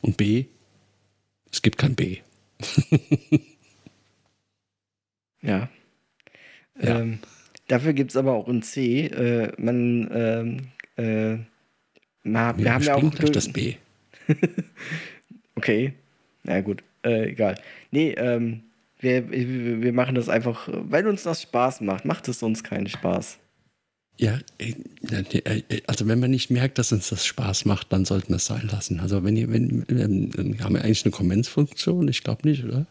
Und B, es gibt kein B. ja. ja. Ähm, dafür gibt es aber auch ein C. Äh, man, ähm, äh, na, wir, wir haben ja auch gleich das B. okay. Na gut, äh, egal. Nee, ähm, wir, wir machen das einfach, weil uns das Spaß macht. Macht es uns keinen Spaß. Ja, äh, äh, also wenn man nicht merkt, dass uns das Spaß macht, dann sollten wir es sein lassen. Also wenn ihr, wenn, ähm, haben wir eigentlich eine Kommentsfunktion? Ich glaube nicht, oder?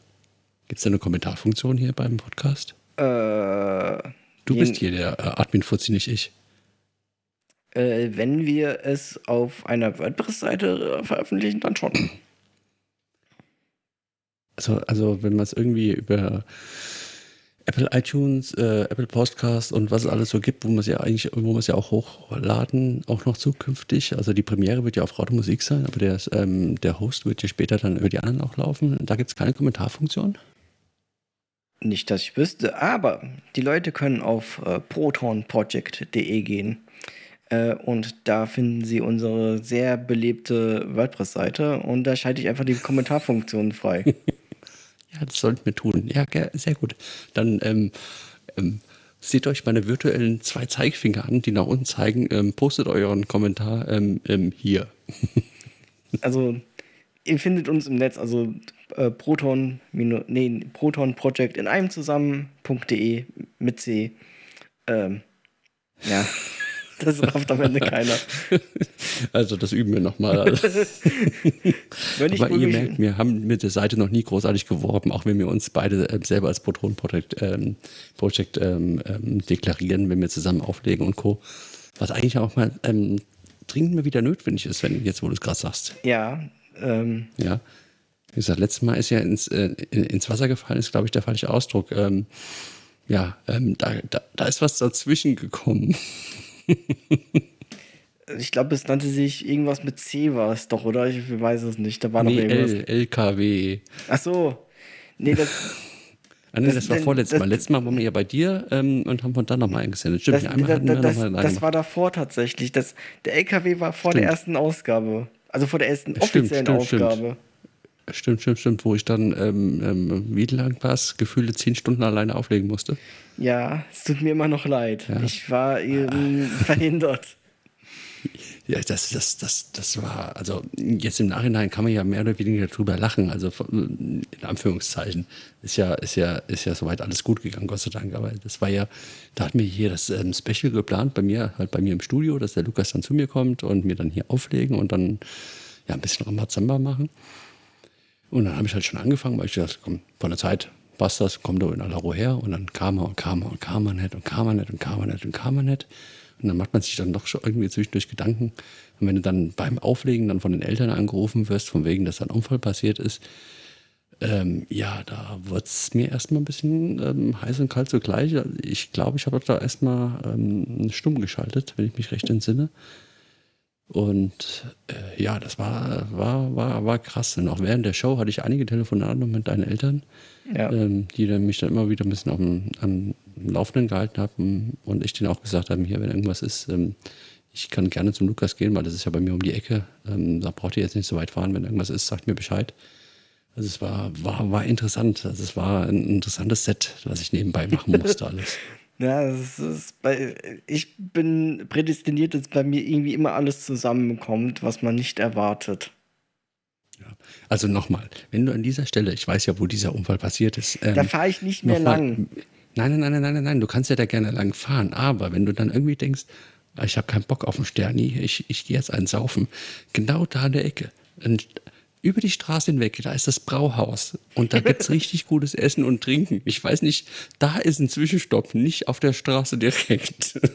Gibt es da eine Kommentarfunktion hier beim Podcast? Äh, du bist hier der äh, Admin-Fuzzi, nicht ich. Äh, wenn wir es auf einer WordPress-Seite veröffentlichen, dann schon. Also, also wenn man es irgendwie über Apple iTunes, äh, Apple Podcast und was es alles so gibt, wo man es ja eigentlich, wo man es ja auch hochladen, auch noch zukünftig. Also die Premiere wird ja auf Radio Musik sein, aber der, ähm, der Host wird ja später dann über die anderen auch laufen. Da gibt es keine Kommentarfunktion. Nicht, dass ich wüsste, aber die Leute können auf äh, protonproject.de gehen. Äh, und da finden Sie unsere sehr belebte WordPress-Seite und da schalte ich einfach die Kommentarfunktion frei. Ja, das sollten wir tun. Ja, sehr gut. Dann ähm, ähm, seht euch meine virtuellen zwei Zeigefinger an, die nach unten zeigen. Ähm, postet euren Kommentar ähm, ähm, hier. also, ihr findet uns im Netz, also äh, Proton, nee, Proton Project in einem zusammen.de mit C. Ähm, ja. Das rafft am Ende keiner. Also das üben wir nochmal. Also. Aber ihr merkt, wir haben mit der Seite noch nie großartig geworben, auch wenn wir uns beide äh, selber als Proton Project, ähm, Project ähm, ähm, deklarieren, wenn wir zusammen auflegen und Co. Was eigentlich auch mal ähm, dringend mal wieder notwendig ist, wenn jetzt, wo du es gerade sagst. Ja. Ähm. Ja. Wie gesagt, letztes Mal ist ja ins, äh, ins Wasser gefallen, ist, glaube ich, der falsche Ausdruck. Ähm, ja, ähm, da, da, da ist was dazwischen gekommen. ich glaube, es nannte sich irgendwas mit C war es doch, oder? Ich weiß es nicht. Da war nee, noch irgendwas. L, LKW. Ach so. Nee, das. Ah, nee, das, das war vorletztes Mal. Letztes Mal waren wir ja bei dir ähm, und haben von dann nochmal eingesendet. Stimmt, das, einmal da, da, das, das, das war davor tatsächlich. Das, der LKW war vor stimmt. der ersten Ausgabe. Also vor der ersten offiziellen stimmt, stimmt, Ausgabe. Stimmt, stimmt, stimmt, wo ich dann, ähm, ähm, wie lang war es, gefühlte zehn Stunden alleine auflegen musste. Ja, es tut mir immer noch leid. Ja. Ich war eben verhindert. Ja, das, das, das, das war, also jetzt im Nachhinein kann man ja mehr oder weniger drüber lachen, also in Anführungszeichen. Ist ja, ist ja, ist ja soweit alles gut gegangen, Gott sei Dank. Aber das war ja, da hatten wir hier das ähm, Special geplant, bei mir, halt bei mir im Studio, dass der Lukas dann zu mir kommt und mir dann hier auflegen und dann ja ein bisschen Ramazamba machen. Und dann habe ich halt schon angefangen, weil ich dachte, komm, von der Zeit passt das, komm doch in aller Ruhe her. Und dann kam er und kam er und kam er nicht und kam er nicht und kam er nicht und kam er nicht. Und dann macht man sich dann doch schon irgendwie zwischendurch Gedanken. Und wenn du dann beim Auflegen dann von den Eltern angerufen wirst, von wegen, dass ein Unfall passiert ist, ähm, ja, da wird es mir erstmal ein bisschen ähm, heiß und kalt zugleich. Also ich glaube, ich habe da erstmal ähm, stumm geschaltet, wenn ich mich recht entsinne. Und äh, ja, das war, war, war, war krass. Und auch während der Show hatte ich einige Telefonate mit deinen Eltern, ja. ähm, die dann mich dann immer wieder ein bisschen auf am Laufenden gehalten haben und ich denen auch gesagt habe, hier, wenn irgendwas ist, ähm, ich kann gerne zum Lukas gehen, weil das ist ja bei mir um die Ecke. Ähm, da braucht ihr jetzt nicht so weit fahren. Wenn irgendwas ist, sagt mir Bescheid. Also es war, war, war interessant. Also es war ein interessantes Set, was ich nebenbei machen musste alles. Ja, das ist bei, ich bin prädestiniert, dass bei mir irgendwie immer alles zusammenkommt, was man nicht erwartet. Ja. Also nochmal, wenn du an dieser Stelle, ich weiß ja, wo dieser Unfall passiert ist. Ähm, da fahre ich nicht mehr lang. Nein, nein, nein, nein, nein, nein, du kannst ja da gerne lang fahren, aber wenn du dann irgendwie denkst, ah, ich habe keinen Bock auf den Sterni, ich, ich gehe jetzt einen saufen, genau da an der Ecke, über die Straße hinweg, da ist das Brauhaus und da gibt es richtig gutes Essen und Trinken. Ich weiß nicht, da ist ein Zwischenstopp, nicht auf der Straße direkt.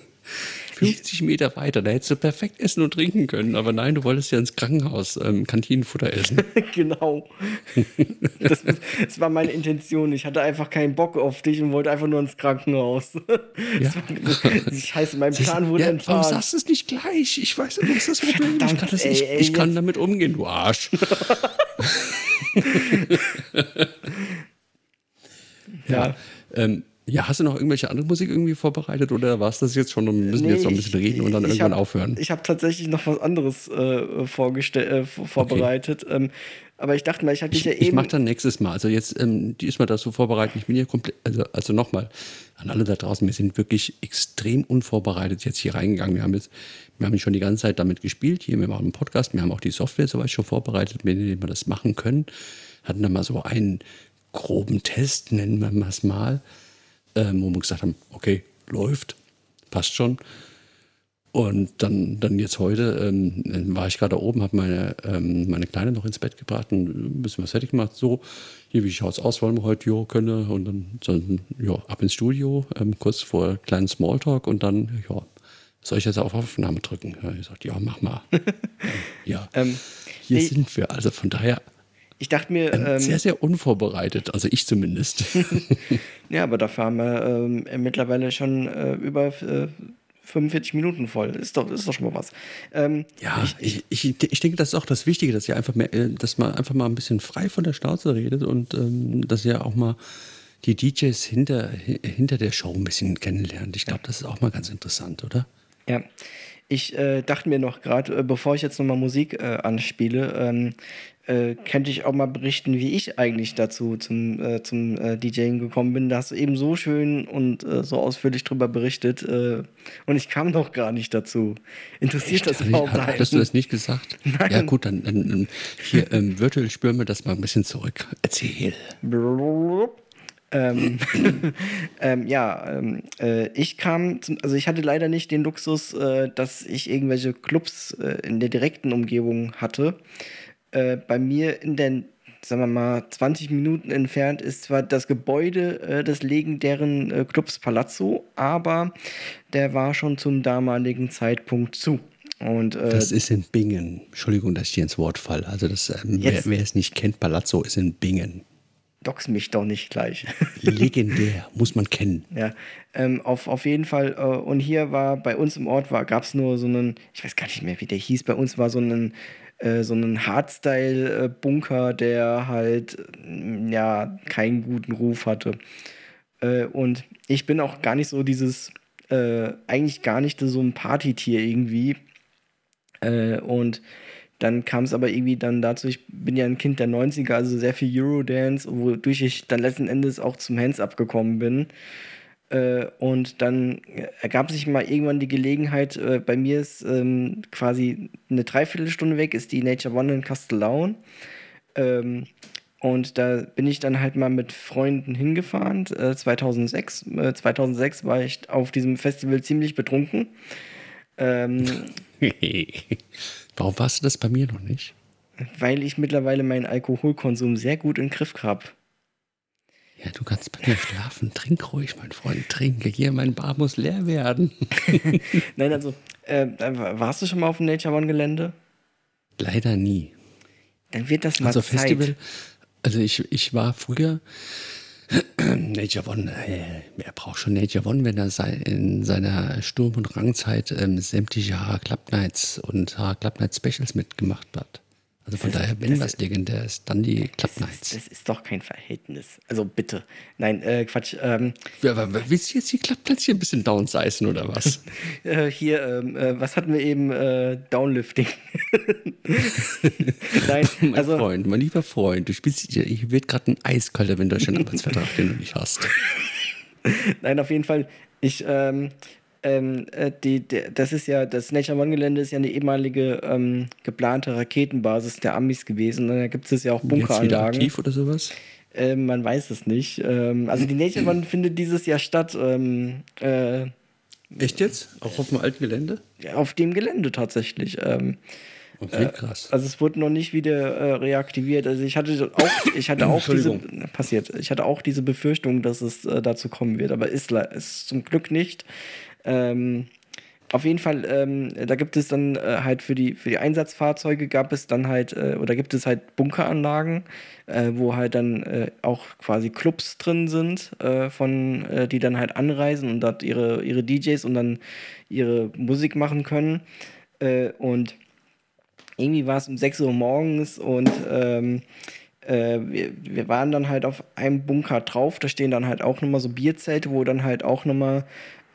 50 Meter weiter, da hättest du perfekt essen und trinken können, aber nein, du wolltest ja ins Krankenhaus ähm, Kantinenfutter essen. genau. Das, das, war meine Intention. Ich hatte einfach keinen Bock auf dich und wollte einfach nur ins Krankenhaus. Ja. Scheiße, mein Plan wurde ja, entfahren. Warum sagst du es nicht gleich? Ich weiß, was ist das Problem? Verdammt, ich kann, das ey, ey, ich kann damit umgehen, du Arsch. ja. ja. Ähm, ja, hast du noch irgendwelche andere Musik irgendwie vorbereitet oder war es das jetzt schon und wir müssen nee, jetzt noch ein bisschen reden und dann irgendwann hab, aufhören? Ich habe tatsächlich noch was anderes äh, äh, vorbereitet. Okay. Ähm, aber ich dachte mal, ich hatte dich ja eben. Ich mache dann nächstes Mal. Also jetzt ähm, diesmal das so vorbereitet. Ich bin hier komplett, also, also nochmal an alle da draußen, wir sind wirklich extrem unvorbereitet jetzt hier reingegangen. Wir haben jetzt, wir haben schon die ganze Zeit damit gespielt. Hier, wir machen einen Podcast, wir haben auch die Software soweit schon vorbereitet, mit der wir das machen können. Hatten dann mal so einen groben Test, nennen wir es mal ähm, wo wir gesagt haben, okay, läuft, passt schon. Und dann, dann jetzt heute ähm, war ich gerade oben, habe meine, ähm, meine Kleine noch ins Bett gebracht und ein bisschen was fertig gemacht. So, hier, wie schaut es aus, wollen wir heute jo, können? Und dann, dann ja, ab ins Studio, ähm, kurz vor kleinen Smalltalk und dann, ja, soll ich jetzt auf Aufnahme drücken? Ja, ich sagte, ja, mach mal. ja, ähm, hier sind wir. Also von daher ich dachte mir. Ähm, sehr, sehr unvorbereitet, also ich zumindest. ja, aber dafür haben wir ähm, mittlerweile schon äh, über äh, 45 Minuten voll. Ist doch, ist doch schon mal was. Ähm, ja, ich, ich, ich, ich, denke, das ist auch das Wichtige, dass ihr einfach mehr, äh, dass man einfach mal ein bisschen frei von der Schnauze redet und ähm, dass ihr auch mal die DJs hinter, hinter der Show ein bisschen kennenlernt. Ich glaube, das ist auch mal ganz interessant, oder? Ja. Ich äh, dachte mir noch gerade, äh, bevor ich jetzt nochmal Musik äh, anspiele, ähm, äh, könnte ich auch mal berichten, wie ich eigentlich dazu zum, äh, zum äh, DJing gekommen bin. Da hast du eben so schön und äh, so ausführlich drüber berichtet äh, und ich kam noch gar nicht dazu. Interessiert Echt? das überhaupt einen? Hattest du das nicht gesagt? Nein. Ja gut, dann, dann hier ähm, virtuell spüren wir das mal ein bisschen zurück. Erzähl. Ähm, ähm, ja, ähm, äh, ich kam, zum, also ich hatte leider nicht den Luxus, äh, dass ich irgendwelche Clubs äh, in der direkten Umgebung hatte. Äh, bei mir in den, sagen wir mal, 20 Minuten entfernt ist zwar das Gebäude äh, des legendären äh, Clubs Palazzo, aber der war schon zum damaligen Zeitpunkt zu. Und, äh, das ist in Bingen. Entschuldigung, dass ich hier ins Wort falle. Also das, ähm, wer, wer, es nicht kennt, Palazzo ist in Bingen. Dox mich doch nicht gleich. Legendär, muss man kennen. Ja, ähm, auf, auf jeden Fall. Äh, und hier war bei uns im Ort gab es nur so einen, ich weiß gar nicht mehr, wie der hieß, bei uns war so ein äh, so einen Hardstyle-Bunker, der halt mm, ja keinen guten Ruf hatte. Äh, und ich bin auch gar nicht so dieses, äh, eigentlich gar nicht so ein Partytier irgendwie. Äh, und dann kam es aber irgendwie dann dazu, ich bin ja ein Kind der 90er, also sehr viel Eurodance, wodurch ich dann letzten Endes auch zum Hands abgekommen bin. Äh, und dann ergab sich mal irgendwann die Gelegenheit, äh, bei mir ist ähm, quasi eine Dreiviertelstunde weg, ist die Nature One in Castellaun. Ähm, und da bin ich dann halt mal mit Freunden hingefahren, äh, 2006. 2006 war ich auf diesem Festival ziemlich betrunken. Ähm, Warum warst du das bei mir noch nicht? Weil ich mittlerweile meinen Alkoholkonsum sehr gut im Griff habe. Ja, du kannst bei mir schlafen. Trink ruhig, mein Freund, trinke. Hier, mein Bar muss leer werden. Nein, also, äh, warst du schon mal auf dem Nature One Gelände? Leider nie. Dann wird das mal also Zeit. Festival, also ich, ich war früher Nature One, äh, wer braucht schon Nature One, wenn er sei, in seiner Sturm- und Rangzeit ähm, sämtliche Club Nights und Club Night Specials mitgemacht hat? Also von Das- daher, wenn das- was legendär ist, dann die Club Das Nights. ist, das ist doch kein Verhältnis. Also bitte. Nein, äh, Quatsch. Ähm, Ja, aber willst du jetzt die Club Nights hier ein bisschen downsizen oder was? äh, hier, ähm, äh, was hatten wir eben? Äh, Downlifting. Nein, mein also Freund, mein lieber Freund, du spielst, ich wird gerade ein eiskalter wenn du einen Arbeitsvertrag, den du nicht hast. Nein, auf jeden Fall. Ich, ähm, ähm, äh, die, der, das ist ja, das Nature One Gelände ist ja eine ehemalige ähm, geplante Raketenbasis der Amis gewesen. Und da gibt es ja auch Jetzt wieder Bunkeranlagen. aktiv oder sowas? Ähm, man weiß es nicht. Ähm, also die Nature One findet dieses Jahr statt. Ähm, äh, Echt jetzt? Auch auf dem alten Gelände? auf dem Gelände tatsächlich. Ähm, Okay, krass. Also es wurde noch nicht wieder äh, reaktiviert. Also ich hatte auch, ich hatte auch diese passiert. Ich hatte auch diese Befürchtung, dass es äh, dazu kommen wird, aber ist, ist zum Glück nicht. Ähm, auf jeden Fall, ähm, da gibt es dann äh, halt für die für die Einsatzfahrzeuge gab es dann halt äh, oder gibt es halt Bunkeranlagen, äh, wo halt dann äh, auch quasi Clubs drin sind, äh, von äh, die dann halt anreisen und dort ihre ihre DJs und dann ihre Musik machen können. Und irgendwie war es um 6 Uhr morgens und ähm, äh, wir, wir waren dann halt auf einem Bunker drauf. Da stehen dann halt auch nochmal so Bierzelte, wo dann halt auch nochmal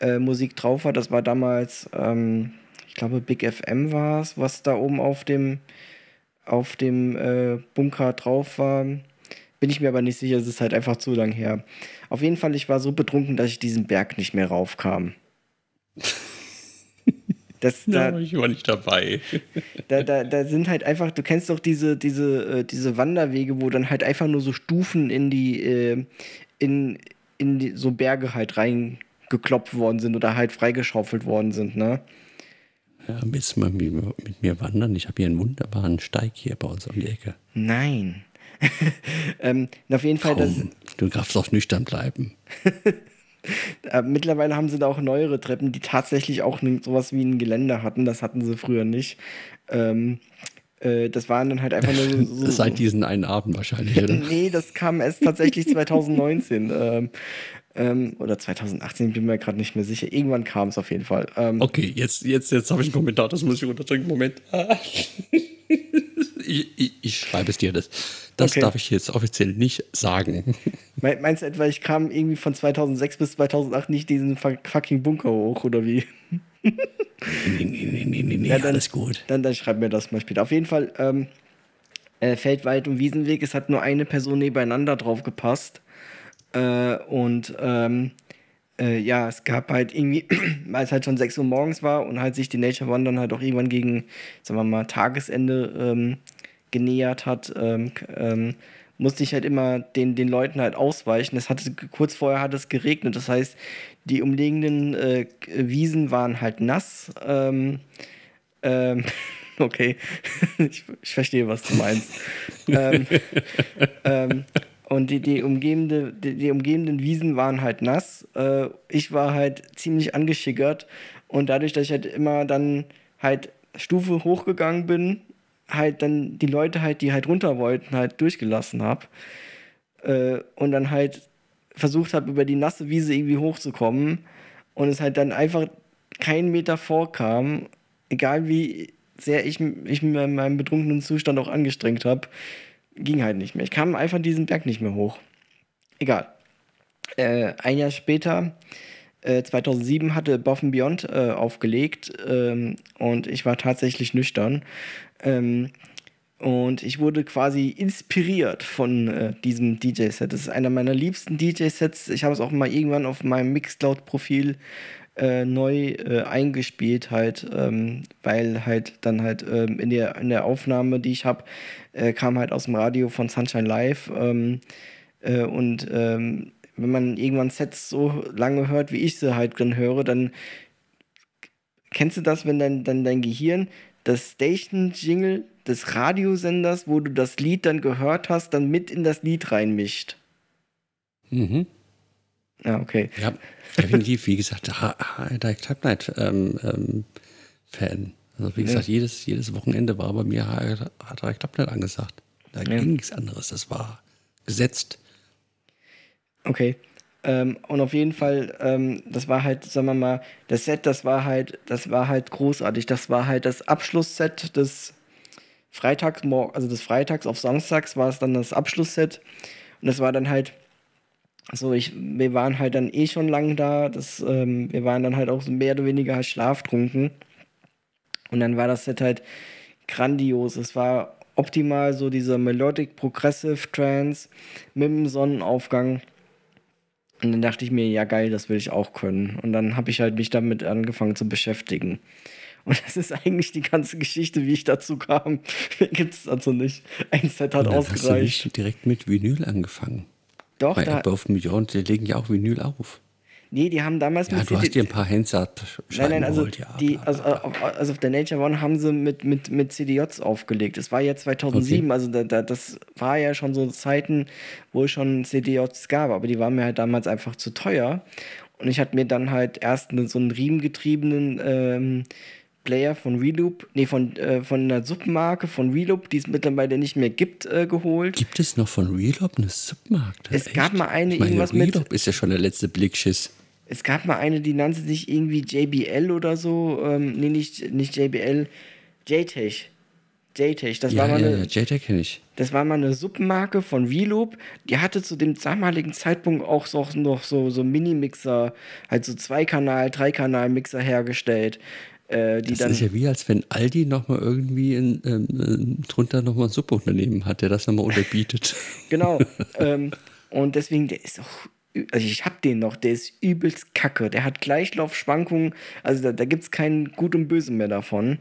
äh, Musik drauf war. Das war damals, ähm, ich glaube, Big FM war es, was da oben auf dem, auf dem äh, Bunker drauf war. Bin ich mir aber nicht sicher, es ist halt einfach zu lang her. Auf jeden Fall, ich war so betrunken, dass ich diesen Berg nicht mehr raufkam. Das, da, ich war nicht dabei. da, da, da sind halt einfach, du kennst doch diese, diese, äh, diese Wanderwege, wo dann halt einfach nur so Stufen in die, äh, in, in die, so Berge halt reingeklopft worden sind oder halt freigeschaufelt worden sind, ne? Ja, willst du mal mit, mir- wandern? Ich habe hier einen wunderbaren Steig hier bei uns um die Ecke. Nein. ähm, auf jeden Fall, das, du darfst auch nüchtern bleiben. äh, mittlerweile haben sie da auch neuere Treppen, die tatsächlich auch sowas wie ein Geländer hatten. Das hatten sie früher nicht. Ähm, äh, das waren dann halt einfach nur so. so Seit diesen einen Abend wahrscheinlich, oder? Nee, das kam erst tatsächlich 2019. ähm, ähm, oder 2018, ich bin mir gerade nicht mehr sicher. Irgendwann kam es auf jeden Fall. Ähm, Okay, jetzt, jetzt, jetzt habe ich einen Kommentar, das muss ich unterdrücken. Moment. ich, ich, ich schreibe es dir. Das, das Okay. darf ich jetzt offiziell nicht sagen. mein- Meinst du etwa, ich kam irgendwie von 2006 bis 2008 nicht diesen fuck- fucking Bunker hoch oder wie? Nee, nee, nee, nee, nee, nee Ja, dann- alles gut. Dann, dann schreib mir das mal später. Auf jeden Fall, ähm, äh, Feldwald und Wiesenweg, es hat nur eine Person nebeneinander drauf gepasst. Äh, und ähm, äh, ja, es gab halt irgendwie, weil es halt schon 6 Uhr morgens war und halt sich die Nature One dann halt auch irgendwann gegen, sagen wir mal, Tagesende ähm, genähert hat, ähm, ähm, musste ich halt immer den, den Leuten halt ausweichen. Es hatte, kurz vorher hat es geregnet, das heißt, die umliegenden äh, Wiesen waren halt nass. Ähm, ähm, okay, ich, ich verstehe, was du meinst. ähm, ähm, und die, die, umgebende, die, die umgebenden Wiesen waren halt nass. Äh, ich war halt ziemlich angeschickert. Und dadurch, dass ich halt immer dann halt Stufe hochgegangen bin, halt dann die Leute halt, die halt runter wollten, halt durchgelassen habe. Äh, und dann halt versucht habe, über die nasse Wiese irgendwie hochzukommen. Und es halt dann einfach keinen Meter vorkam, egal wie sehr ich, ich mir in meinem betrunkenen Zustand auch angestrengt habe, ging halt nicht mehr. Ich kam einfach diesen Berg nicht mehr hoch. Egal. Äh, ein Jahr später, äh, 2007, hatte and Beyond äh, aufgelegt ähm, und ich war tatsächlich nüchtern. Ähm, Und ich wurde quasi inspiriert von äh, diesem DJ-Set. Das ist einer meiner liebsten DJ-Sets. Ich habe es auch mal irgendwann auf meinem Mixcloud-Profil äh, neu äh, eingespielt, halt, ähm, weil halt dann halt ähm, in, der, in der Aufnahme, die ich habe, äh, kam halt aus dem Radio von Sunshine Live. Ähm, äh, und ähm, wenn man irgendwann Sets so lange hört, wie ich sie halt drin höre, dann kennst du das, wenn dein, dann dein Gehirn das Station-Jingle des Radiosenders, wo du das Lied dann gehört hast, dann mit in das Lied reinmischt. Mhm. Ja, okay. Ja, definitiv, wie gesagt, Direct Type Night ähm, ähm, Fan. Also wie gesagt, ja. jedes, jedes Wochenende war bei mir Direct Type Night angesagt. Da ja. ging nichts anderes. Das war gesetzt. Okay. Ähm, und auf jeden Fall, ähm, das war halt, sagen wir mal, das Set, das war halt, das war halt großartig. Das war halt das Abschlussset des Freitags, also des Freitags auf Samstags war es dann das Abschlussset. Und das war dann halt, so ich, wir waren halt dann eh schon lang da. Das, ähm, wir waren dann halt auch so mehr oder weniger halt schlaftrunken. Und dann war das Set halt grandios. Es war optimal, so dieser Melodic Progressive Trance mit dem Sonnenaufgang. Und dann dachte ich mir, ja geil, das will ich auch können. Und dann habe ich halt mich damit angefangen zu beschäftigen. Und das ist eigentlich die ganze Geschichte, wie ich dazu kam. Gibt es dazu nicht. Ein Set hat Und dann ausgereicht. Hast du nicht direkt mit Vinyl angefangen. Doch, Bei da, Above Million, die legen ja auch Vinyl auf. nee, die haben damals Ja, mit du hast CD dir ein paar Handsat Nein, nein, also, geholt, ja. die, also, auf, also auf der Nature One haben sie mit, mit, mit CDJs aufgelegt. Das war ja 2007, also da, da, das war ja schon so Zeiten, wo es schon CDJs gab, aber die waren mir halt damals einfach zu teuer. Und ich hatte mir dann halt erst so einen riemengetriebenen ähm, Player von Reloop, nee, von, äh, von einer Submarke von Reloop, die es mittlerweile nicht mehr gibt, äh, geholt. Gibt es noch von Relob eine Submarkt? Es gab mal eine, ich meine, irgendwas mit- Relob ist ja schon der letzte Blickschiss. Es gab mal eine, die nannte sich irgendwie JBL oder so. Ähm, nee, nicht, nicht JBL, JTech. JTech, das war Ja, mal ja, eine, ja, JTAG kenne ich. Das war mal eine Submarke von Veloop. Die hatte zu dem damaligen Zeitpunkt auch so, noch so, so Mini-Mixer, halt so Zweikanal-, Dreikanal-Mixer hergestellt. Äh, Das dann, ist ja wie, als wenn Aldi nochmal irgendwie in, ähm, ähm, drunter nochmal ein Subunternehmen hat, der das nochmal unterbietet. genau. ähm, und deswegen, der ist auch. Also ich hab den noch, der ist übelst kacke. Der hat Gleichlaufschwankungen, also da, da gibt es kein Gut und Böse mehr davon.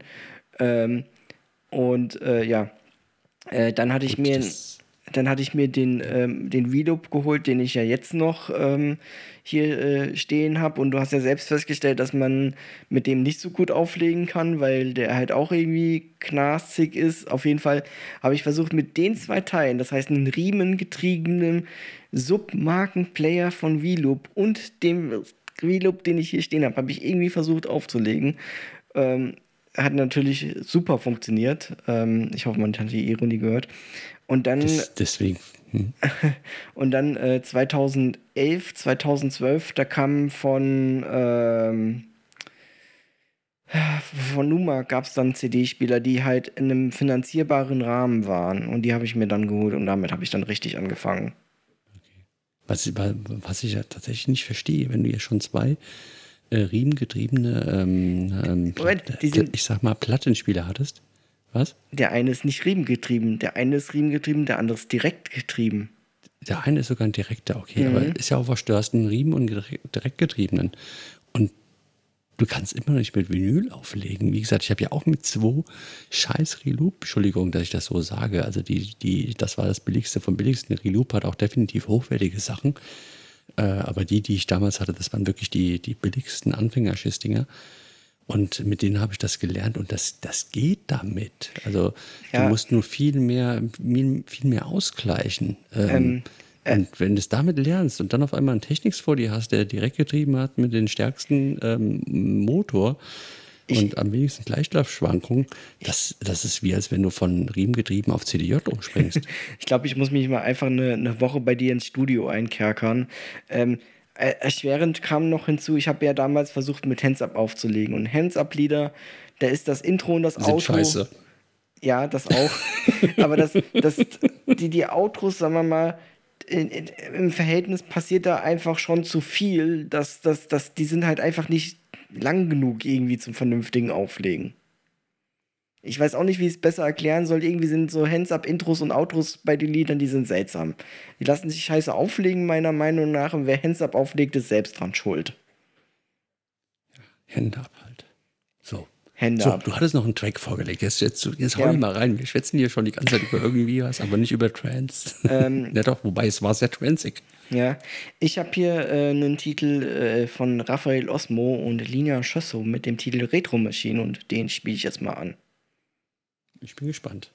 Ähm, und äh, ja, äh, dann hatte ich mir. Das- Dann hatte ich mir den, ähm, den Reloop geholt, den ich ja jetzt noch ähm, hier äh, stehen habe. Und du hast ja selbst festgestellt, dass man mit dem nicht so gut auflegen kann, weil der halt auch irgendwie knarzig ist. Auf jeden Fall habe ich versucht, mit den zwei Teilen, das heißt einen riemengetriebenen Submarkenplayer von Reloop und dem Reloop, den ich hier stehen habe, habe ich irgendwie versucht aufzulegen. Ähm, hat natürlich super funktioniert. Ähm, ich hoffe, man hat die Ironie gehört. Und dann, Das, deswegen. Hm. und dann äh, 2011, 2012, da kam von, ähm, von Numa gab es dann CD-Spieler, die halt in einem finanzierbaren Rahmen waren. Und die habe ich mir dann geholt und damit habe ich dann richtig angefangen. Was, was ich ja tatsächlich nicht verstehe, wenn du ja schon zwei äh, riemengetriebene, ähm, ähm, Moment, Platt- ich sag mal, Plattenspieler hattest. Was? Der eine ist nicht riemengetrieben, der eine ist riemengetrieben, der andere ist direkt getrieben. Der eine ist sogar ein direkter, okay, Mhm. aber ist ja auch was, du hast einen Riemen und einen direkt- direktgetriebenen. Und du kannst immer noch nicht mit Vinyl auflegen. Wie gesagt, ich habe ja auch mit zwei scheiß Reloop, Entschuldigung, dass ich das so sage, also die, die, das war das billigste vom billigsten. Reloop hat auch definitiv hochwertige Sachen. Äh, aber die, die ich damals hatte, das waren wirklich die, die billigsten Anfängerschiss-Dinger. Und mit denen habe ich das gelernt und das, das geht damit. Also Ja. du musst nur viel mehr, viel, viel mehr ausgleichen. Ähm, Ähm, äh, und wenn du es damit lernst und dann auf einmal einen Technics vor dir hast, der direkt getrieben hat mit den stärksten ähm, Motor und am wenigsten Gleichschlafschwankungen, das, das ist wie, als wenn du von Riemen getrieben auf CDJ umspringst. Ich glaube, ich muss mich mal einfach eine, eine Woche bei dir ins Studio einkerkern. Äh, erschwerend kam noch hinzu, ich habe ja damals versucht, mit Hands Up aufzulegen. Und Hands Up-Lieder, da ist das Intro und das Sind Outro. scheiße. Ja, das auch. Aber das, das, die, die Outros, sagen wir mal, in, in, im Verhältnis passiert da einfach schon zu viel, dass, dass, dass die sind halt einfach nicht lang genug irgendwie zum vernünftigen Auflegen. Ich weiß auch nicht, wie ich es besser erklären soll. Irgendwie sind so Hands-Up-Intros und Outros bei den Liedern, die sind seltsam. Die lassen sich scheiße auflegen, meiner Meinung nach. Und wer Hands-Up auflegt, ist selbst dran schuld. Hände ab halt. So. Hände So, ab. du hattest noch einen Track vorgelegt. Jetzt, jetzt, jetzt hau Ja. ich mal rein. Wir schwätzen hier schon die ganze Zeit über irgendwie was, aber nicht über Trance. Ähm, ja doch, wobei es war sehr transig. Ja, ich habe hier äh, einen Titel äh, von Raphael Osmo und Lina Schosso mit dem Titel Retro Machine und den spiele ich jetzt mal an. Ich bin gespannt.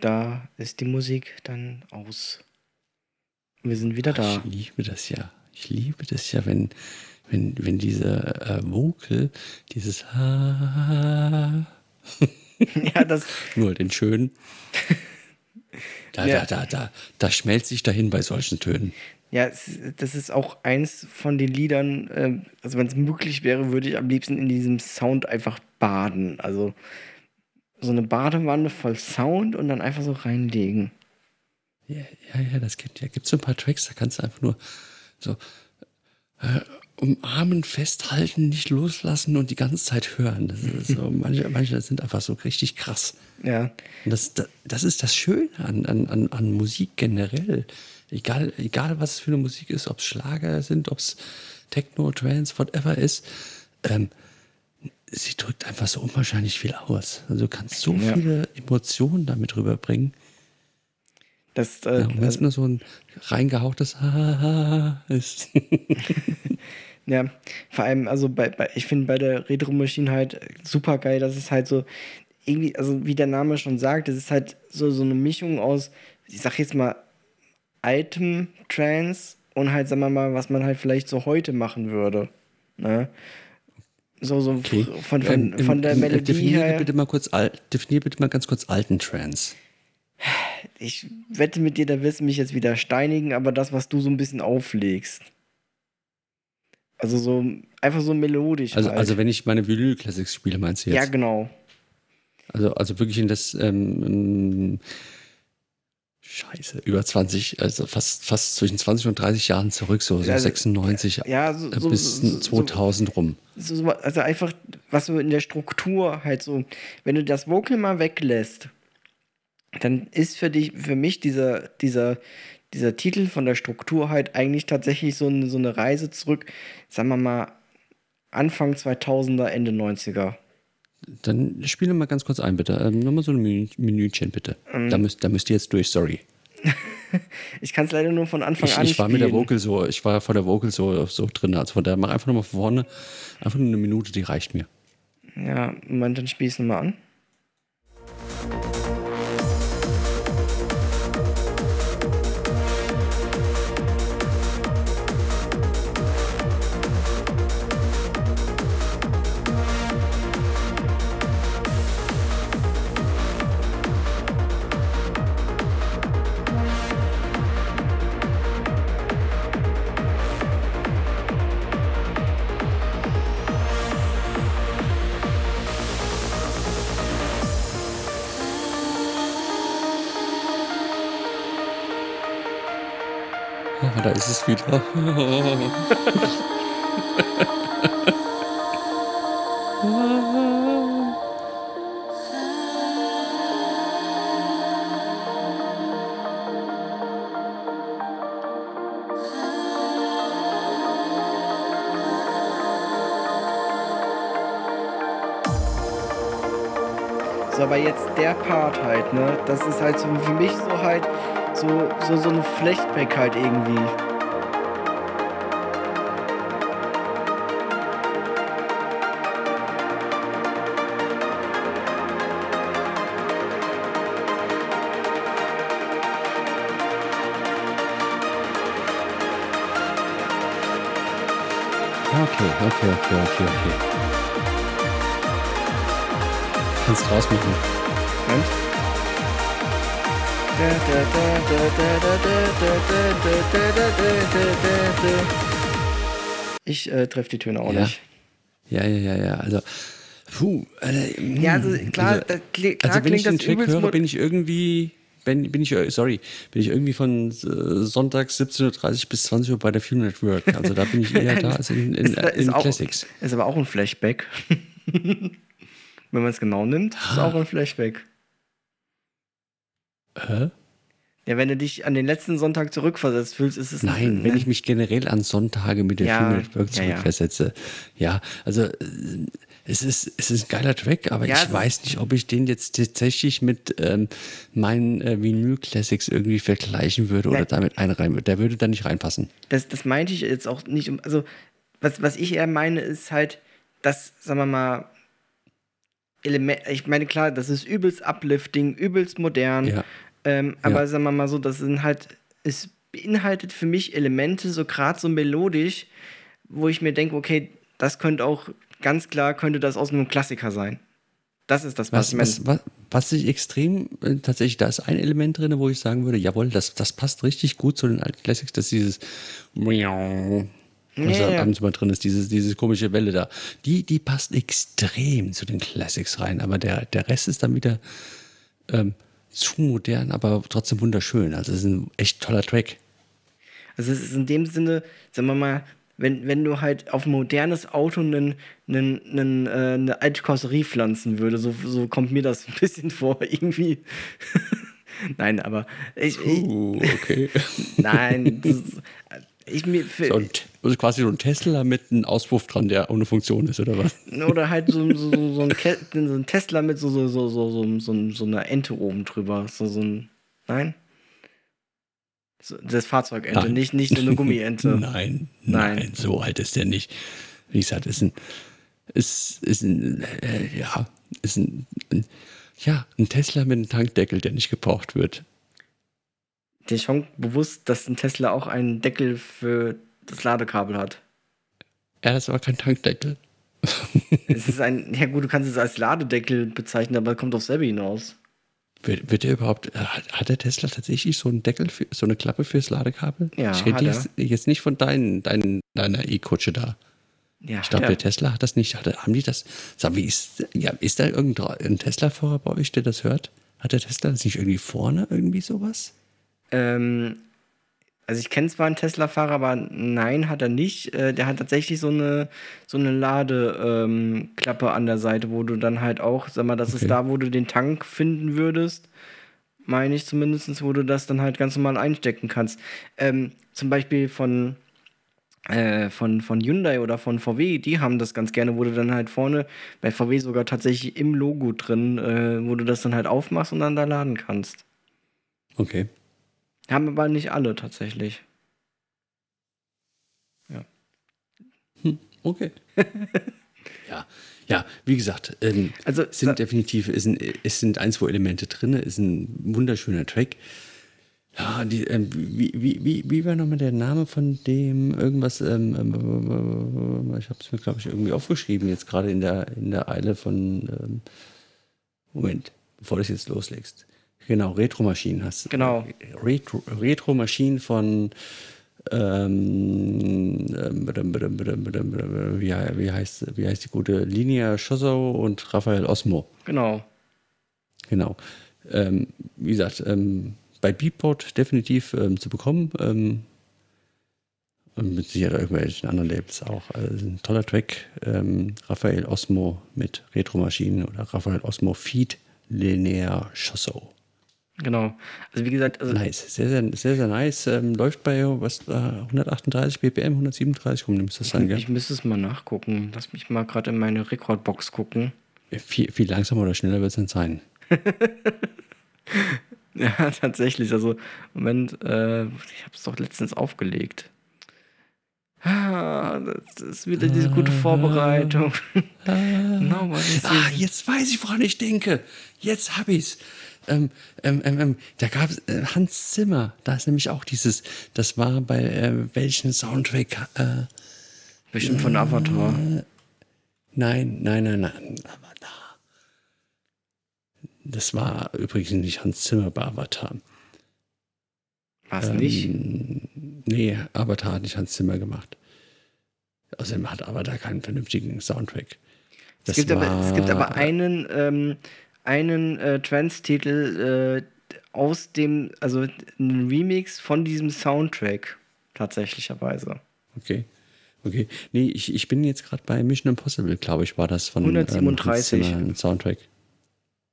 Da ist die Musik dann aus. Wir sind wieder da. Ich liebe das ja. Ich liebe das ja, wenn, wenn, wenn diese äh, Vocal, dieses Ha, ja, das, nur den schönen, da, Ja. da, da, da, da schmelzt sich dahin bei solchen Tönen. ja, das ist auch eins von den Liedern, ähm, also wenn es möglich wäre, würde ich am liebsten in diesem Sound einfach baden. Also so eine Badewanne voll Sound und dann einfach so reinlegen. Ja, ja, ja, das gibt ja. Gibt so ein paar Tracks, da kannst du einfach nur so äh, umarmen, festhalten, nicht loslassen und die ganze Zeit hören. Das ist so, manche, manche sind einfach so richtig krass. Ja, Und das, das, das ist das Schöne an, an, an, an Musik generell. Egal, egal, was es für eine Musik ist, ob es Schlager sind, ob es Techno, Trance, whatever ist. Ähm, sie drückt einfach so unwahrscheinlich viel aus. Also du kannst so Ja. viele Emotionen damit rüberbringen. das, äh, Ja, und wenn es nur so ein reingehauchtes Ha ist. Ja, vor allem, also bei, bei ich finde bei der Retro Machine halt super geil, dass es halt so irgendwie, also wie der Name schon sagt, es ist halt so, so eine Mischung aus, ich sag jetzt mal, altem Trance und halt, sagen wir mal, was man halt vielleicht so heute machen würde. Ne? So, so Okay. von, von, Ähm, von der ähm, Melodie definiere her. Bitte mal kurz, definiere bitte mal ganz kurz alten Trance. Ich wette mit dir, da wirst du mich jetzt wieder steinigen, aber das, was du so ein bisschen auflegst. Also so, einfach so melodisch. Also, halt. also wenn ich meine Vinyl Classics spiele, meinst du ja, jetzt? genau. Also, also wirklich in das ähm, Scheiße, über 20, also fast, fast zwischen 20 und 30 Jahren zurück, so, so Also, 96 Ja, so, äh, so, bis so, 2000 rum. So, so, also einfach, was so in der Struktur halt so, wenn du das Vocal mal weglässt, dann ist für dich, für mich dieser, dieser, dieser Titel von der Struktur halt eigentlich tatsächlich so eine, so eine Reise zurück, sagen wir mal, Anfang 2000er, Ende 90er. Dann spiele mal ganz kurz ein, bitte. Ähm, Nochmal so ein Minü- Minütchen, bitte. Ähm. Da, müsst, da müsst ihr jetzt durch, sorry. Ich kann es leider nur von Anfang Ich, an ich war mit der spielen. Vocal so, ich war vor der Vocal so, so drin. Also von daher mach einfach nochmal vorne, einfach nur eine Minute, die reicht mir. Ja, Moment, dann spiel ich nochmal an. Ah, da ist es wieder. So, aber jetzt der Part halt, ne? Das ist halt so für mich so halt so, so, so ein Flashback halt irgendwie. Okay, okay, okay, okay, okay. Kannst draus machen. Ich äh, treffe die Töne auch Ja. nicht. Ja, ja, ja, ja. Also, puh. Äh, Ja, also hm, klar, also, das kli- klar also wenn ich klingt den Track höre, bin ich irgendwie, bin, bin ich, äh, sorry, bin ich irgendwie von äh, Sonntags 17.30 Uhr bis 20 Uhr bei der Film Network. Also da bin ich eher da als in, in, Ist- ist in auch- Classics. Ist aber auch ein Flashback. Wenn man es genau nimmt, ist auch ein Flashback. Hä? Ja, wenn du dich an den letzten Sonntag zurückversetzt fühlst, ist es Nein, wenn ich mich generell an Sonntage mit der Ja, Film Network ja, ja. zurückversetze. Ja, also äh, es ist, es ist ein geiler Track, aber Ja, ich weiß nicht, ob ich den jetzt tatsächlich mit ähm, meinen äh, Vinyl Classics irgendwie vergleichen würde oder damit einreihen würde. Der würde da nicht reinpassen. Das, das meinte ich jetzt auch nicht. Also, was, was ich eher meine, ist halt, dass, sagen wir mal, Element, ich meine, klar, das ist übelst uplifting, übelst modern. Ja. Ähm, aber sagen wir mal so, das sind halt, es beinhaltet für mich Elemente, so gerade so melodisch, wo ich mir denke, okay, das könnte auch ganz klar, könnte das aus einem Klassiker sein. Das ist das, Was, was, was, was, ich extrem, äh, tatsächlich, da ist ein Element drin, wo ich sagen würde, jawohl, das, das passt richtig gut zu den alten Classics, dass dieses Miau, was Ja, da ja. abends mal drin ist, dieses, diese komische Welle da, die, die passt extrem zu den Classics rein, aber der, der Rest ist dann wieder ähm, zu modern, aber trotzdem wunderschön. Also es ist ein echt toller Track. Also es ist in dem Sinne, sagen wir mal, wenn, wenn du halt auf ein modernes Auto einen, einen, einen, äh, eine alte Karosserie pflanzen würde, so, so kommt mir das ein bisschen vor, irgendwie. Nein, aber ich, ich, Uh, okay. nein, das, ist- ich mir so ein, also quasi so ein Tesla mit einem Auspuff dran, der ohne Funktion ist, oder was? oder halt so, so, so, so, ein, ein Tesla mit so, so, so, so, so, so, so einer Ente oben drüber, so, so ein, nein? Das Fahrzeugente, Nein. nicht, nicht so eine Gummiente. Nein, nein, Nein. so alt ist der nicht. Wie gesagt, ist ein, ist, ist ein, äh, ja, ist ein, ein, ja, ein Tesla mit einem Tankdeckel, der nicht gebraucht wird. Dir schon bewusst, dass ein Tesla auch einen Deckel für das Ladekabel hat. Ja, das war kein Tankdeckel. Es ist ein, ja gut, du kannst es als Ladedeckel bezeichnen, aber kommt aufs selbe hinaus. Wird, wird der überhaupt, äh, hat, der Tesla tatsächlich so einen Deckel, für, so eine Klappe fürs Ladekabel? Ja, ich rede jetzt, jetzt nicht von deinen, deinen, deiner E-Kutsche da. Ja, Ich glaube, ja. der Tesla hat das nicht. Hat, haben die das? Sag, wie ist, ja, ist da irgendein Tesla-Fahrer bei euch, der das hört? Hat der Tesla das nicht irgendwie vorne, irgendwie sowas? Ähm, also ich kenne zwar einen Tesla-Fahrer, aber nein, hat er nicht. Äh, der hat tatsächlich so eine, so eine Ladeklappe ähm, an der Seite, wo du dann halt auch, sag mal, das Okay. ist da, wo du den Tank finden würdest. Meine ich zumindest, wo du das dann halt ganz normal einstecken kannst. Ähm, zum Beispiel von, äh, von, von Hyundai oder von VW, die haben das ganz gerne, wo du dann halt vorne bei VW sogar tatsächlich im Logo drin, äh, wo du das dann halt aufmachst und dann da laden kannst. Okay. Haben aber nicht alle tatsächlich. Okay. ja, ja, wie gesagt, ähm, Also, es sind definitiv, es sind, es sind ein, zwei Elemente drin, ist ein wunderschöner Track. Ja, die, ähm, wie, wie, wie, wie war nochmal der Name von dem irgendwas? Ähm, ähm, ich habe es mir, glaube ich, irgendwie aufgeschrieben, jetzt gerade in der, in der Eile von. Ähm, Moment, bevor du es jetzt loslegst. Genau, Retro-Maschinen hast du. Genau. Retro- Retro-Maschinen von. Ähm, wie, he- wie, heißt, wie heißt die gute Linia Schosso und Raphael Osmo. genau. Genau. Ähm, wie gesagt, ähm, bei Beatport definitiv ähm, zu bekommen. Ähm, und mit Sicherheit irgendwelchen anderen Labels auch. Also ein toller Track. Ähm, Raphael Osmo mit Retro-Maschinen oder Raphael Osmo Feed Linear Chosso. Genau. Also wie gesagt, also Nice. Sehr, sehr, sehr, sehr nice. Ähm, läuft bei was, äh, 138 BPM, 137 rum, nimmst du das an, gell? ich müsste es mal nachgucken. Lass mich mal gerade in meine Rekordbox gucken. Viel, viel langsamer oder schneller wird es nicht sein. Ja, tatsächlich. Also, Moment, äh, ich habe es doch letztens aufgelegt. Ah, das ist wieder diese gute Vorbereitung. Nobody Ah, sees- jetzt weiß ich, woran ich denke. Jetzt hab ich's. Ähm, ähm, ähm, ähm, da gab es äh, Hans Zimmer. Da ist nämlich auch dieses, das war bei äh, welchem Soundtrack? Äh, Bestimmt von Avatar. nein, nein, nein, nein. Avatar. Das war übrigens nicht Hans Zimmer bei Avatar. War es nicht? Ähm, nee, Avatar hat nicht Hans Zimmer gemacht. Außerdem hat Avatar keinen vernünftigen Soundtrack. Es gibt, aber, es gibt aber einen, ähm, einen äh, Trance-Titel äh, aus dem, also ein Remix von diesem Soundtrack, tatsächlicherweise. Okay. Okay. Nee, ich, ich bin jetzt gerade bei Mission Impossible, glaube ich, war das von 137. Ähm, Soundtrack.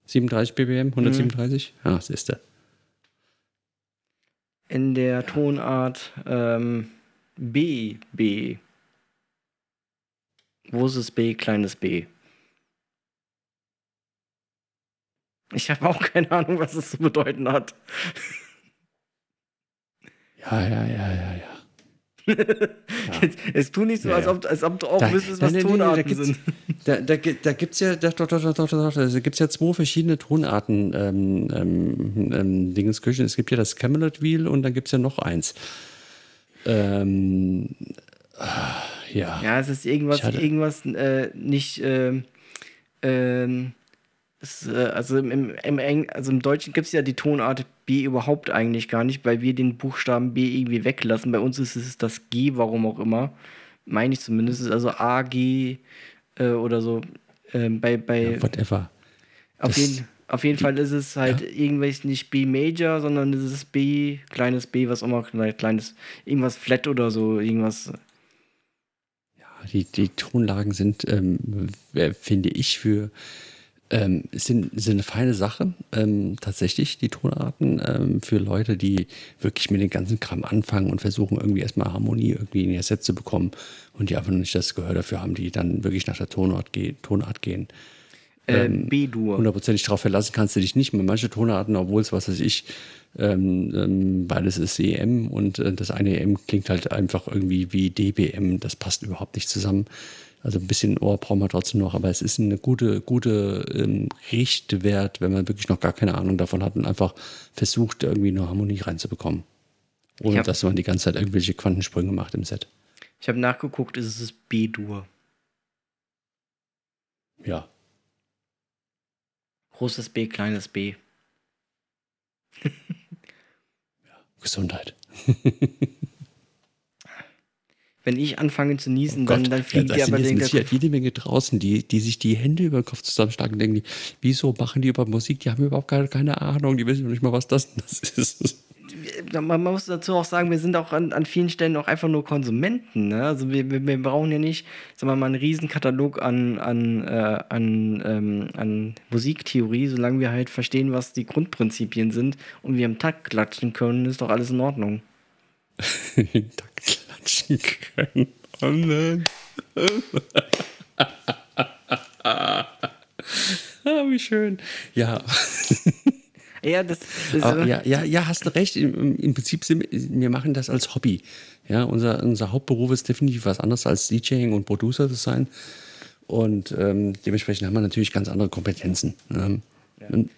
37 BPM, 137? Ja, das ist der. In der Tonart ähm, B, B. Großes B, kleines B. Ich habe auch keine Ahnung, was es zu bedeuten hat. Ja, ja, ja, ja, ja. Jetzt, jetzt tu nicht so, als, ob, als ob du auch Da- wüsstest, was Tonarten da gibt's, sind. Da, da, da gibt es ja, doch, doch, doch, doch, doch, da gibt's ja zwei verschiedene Tonarten ähm, ähm, ähm, Dingenskirchen. Es gibt ja das Camelot Wheel und dann gibt es ja noch eins. Ähm, ah, ja. Ja, es ist irgendwas, irgendwas äh, nicht. Ähm, ähm, es, äh, also, im, im, Eng, also im Deutschen gibt es ja die Tonart B überhaupt eigentlich gar nicht, weil wir den Buchstaben B irgendwie weglassen. Bei uns ist es das G, warum auch immer. Meine ich zumindest. Also A, G äh, oder so. Ähm, bei, bei, Whatever. auf, das- jeden, auf jeden Fall ist es halt irgendwelches nicht B Major, sondern es ist B, kleines B, was auch immer, klein- kleines, irgendwas Flat oder so, irgendwas. Die, die Tonlagen sind, ähm, finde ich, für ähm, sind, sind eine feine Sache. Ähm, tatsächlich, die Tonarten ähm, für Leute, die wirklich mit dem ganzen Kram anfangen und versuchen, irgendwie erstmal Harmonie irgendwie in ihr Set zu bekommen und die einfach noch nicht das Gehör dafür haben, die dann wirklich nach der Tonart, ge Tonart gehen. Äh, Ähm, B-Dur. Hundertprozentig darauf verlassen kannst du dich nicht. Mit manche Tonarten, obwohl es, was weiß ich, ähm, ähm, beides ist EM und äh, das eine EM klingt halt einfach irgendwie wie DBM. Das passt überhaupt nicht zusammen. Also ein bisschen Ohr brauchen wir trotzdem noch, aber es ist eine gute, gute ähm, Richtwert, wenn man wirklich noch gar keine Ahnung davon hat und einfach versucht, irgendwie eine Harmonie reinzubekommen. Ohne Ja. dass man die ganze Zeit irgendwelche Quantensprünge macht im Set. Ich habe nachgeguckt, es ist B-Dur. Ja. Großes B, kleines B. Gesundheit. Wenn ich anfange zu niesen, Oh dann, dann fliegt dir sind aber den Sicherheit jede Menge draußen, die, die sich die Hände über den Kopf zusammenschlagen und denken, die, wieso machen die über Musik? Die haben überhaupt keine, keine Ahnung, die wissen noch nicht mal, was das, das ist. man, muss dazu auch sagen, wir sind auch an, an vielen Stellen auch einfach nur Konsumenten. Ne? Also wir, wir, wir brauchen ja nicht, sagen wir mal, einen Riesenkatalog an, an, äh, an, ähm, an Musiktheorie, solange wir halt verstehen, was die Grundprinzipien sind und wir im Takt klatschen können, ist doch alles in Ordnung. da klatschen können. Oh nein. ah, wie schön. Ja, Ja, das, das ist, ja, ja, ja, hast du recht. Im, Im Prinzip sind wir machen das als Hobby. Ja, unser, unser Hauptberuf ist definitiv was anderes als DJing und Producer zu sein. Und ähm, dementsprechend haben wir natürlich ganz andere Kompetenzen. Ähm, und